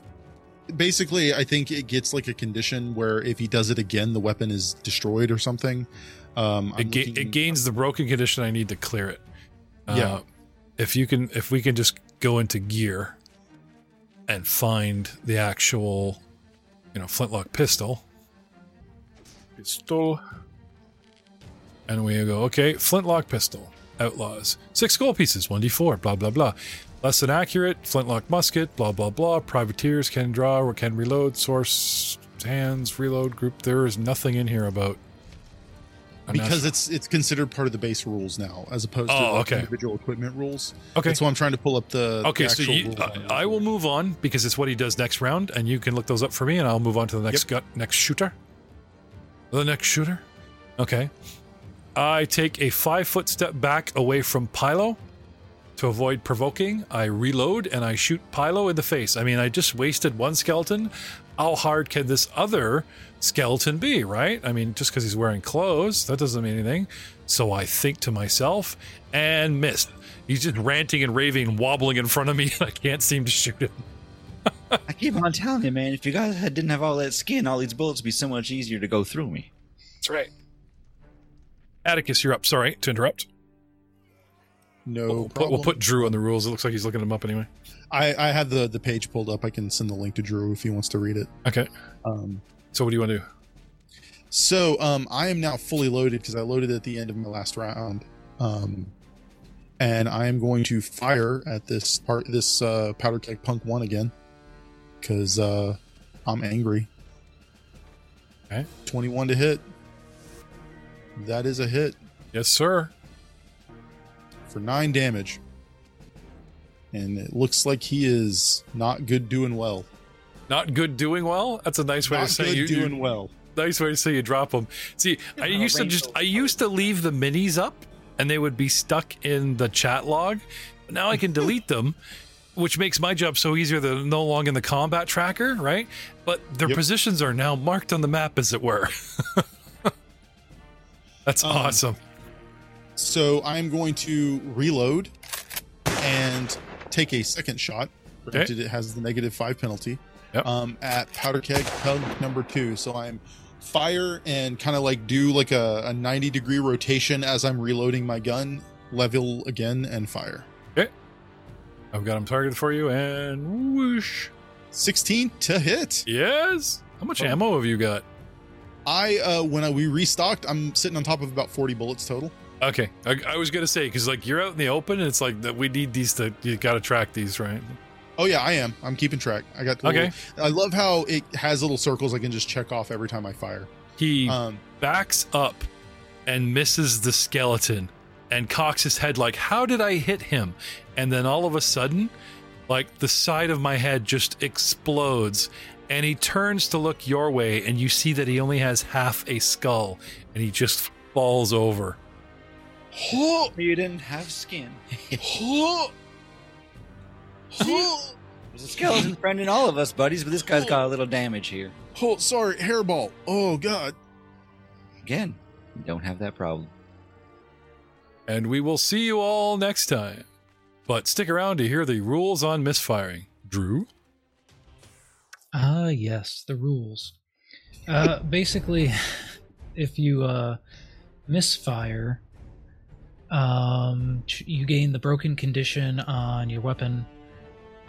basically I think it gets like a condition where if he does it again the weapon is destroyed or something. Um It, ga- looking- it gains the broken condition. I need to clear it. Uh, Yeah. If you can, if we can just go into gear and find the actual, you know, flintlock pistol. Pistol. And we go, okay, flintlock pistol. Outlaws. Six gold pieces, 1d4, blah, blah, blah. Less than accurate, flintlock musket, blah, blah, blah. Privateers can draw or can reload. Source, hands, reload, group. There is nothing in here about. Because it's it's considered part of the base rules now as opposed to Oh, like, okay. individual equipment rules. Okay. That's why I'm trying to pull up the the Okay, so you. I, I will move on because it's what he does next round, and you can look those up for me, and I'll move on to the next gut, next shooter. The next shooter. Okay. I take a five foot step back away from Pilo to avoid provoking. I reload and I shoot Pilo in the face. I mean, I just wasted one skeleton. How hard can this other skeleton be, right? I mean, just because he's wearing clothes, that doesn't mean anything. So I think to myself and missed. He's just ranting and raving wobbling in front of me, and I can't seem to shoot him. I keep on telling you, man. If you guys didn't have all that skin, all these bullets would be so much easier to go through me. That's right. Atticus, you're up. Sorry to interrupt. no we'll, put, problem. we'll put Drew on the rules. It looks like he's looking them up anyway. I I have the the page pulled up. I can send the link to Drew if he wants to read it. Okay. Um So what do you want to do? So um, I am now fully loaded because I loaded at the end of my last round, um, and I am going to fire at this part, this uh, powder keg punk one again, because uh, I'm angry. Okay. Twenty-one to hit. That is a hit Yes, sir. for nine damage, and it looks like he is not good doing well. Not good doing well. That's a nice way Not to say good you, doing you. well. Nice way to say you drop them. See, I used to just I used to leave the minis up, and they would be stuck in the chat log. But now I can delete them, which makes my job so easier. They're no longer in the combat tracker, right? But their Yep. positions are now marked on the map, as it were. That's Um, awesome. So I'm going to reload and take a second shot. Okay. It has the negative five penalty. Yep. Um, at powder keg number two. So I'm fire and kind of like do like a, a 90 degree rotation as I'm reloading my gun, level again and fire. Okay. I've got them targeted for you, and whoosh. 16 to hit. Yes. How much Oh. ammo have you got? I uh when I, we restocked, I'm sitting on top of about 40 bullets total. Okay, I, I was gonna say because like you're out in the open, and it's like that we need these to you got to track these, right? Oh yeah, I am. I'm keeping track. I got the Okay. little- I love how it has little circles I can just check off every time I fire. He Um backs up and misses the skeleton and cocks his head like, "How did I hit him?" And then all of a sudden, like the side of my head just explodes, and he turns to look your way, and you see that he only has half a skull, and he just falls over. You didn't have skin. There's a skeleton friend in all of us, buddies, but this guy's got a little damage here. oh, sorry, hairball. Oh god. Again, you don't have that problem. And we will see you all next time. But stick around to hear the rules on misfiring. Drew? Ah, yes, the rules. Uh, basically, if you uh, misfire, um, you gain the broken condition on your weapon,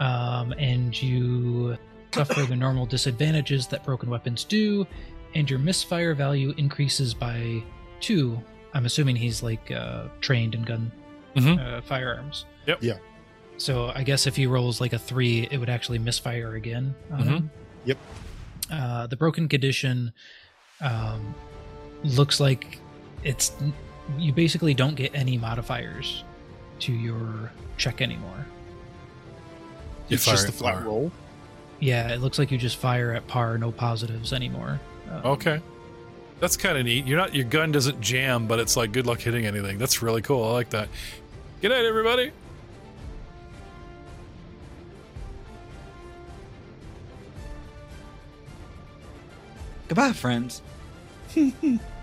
um, and you suffer the normal disadvantages that broken weapons do, and your misfire value increases by two. I'm assuming he's like uh, trained in gun Mhm. uh, firearms. Yep. Yeah. So I guess if he rolls like a three, it would actually misfire again. on Mhm. him. Yep. Uh, the broken condition um, looks like it's you basically don't get any modifiers to your check anymore. You It's just fire a flat fire. roll. Yeah, it looks like you just fire at par, no positives anymore. Um, Okay. That's kind of neat. You're not your gun doesn't jam, but it's like good luck hitting anything. That's really cool. I like that. Good night, everybody. Goodbye, friends.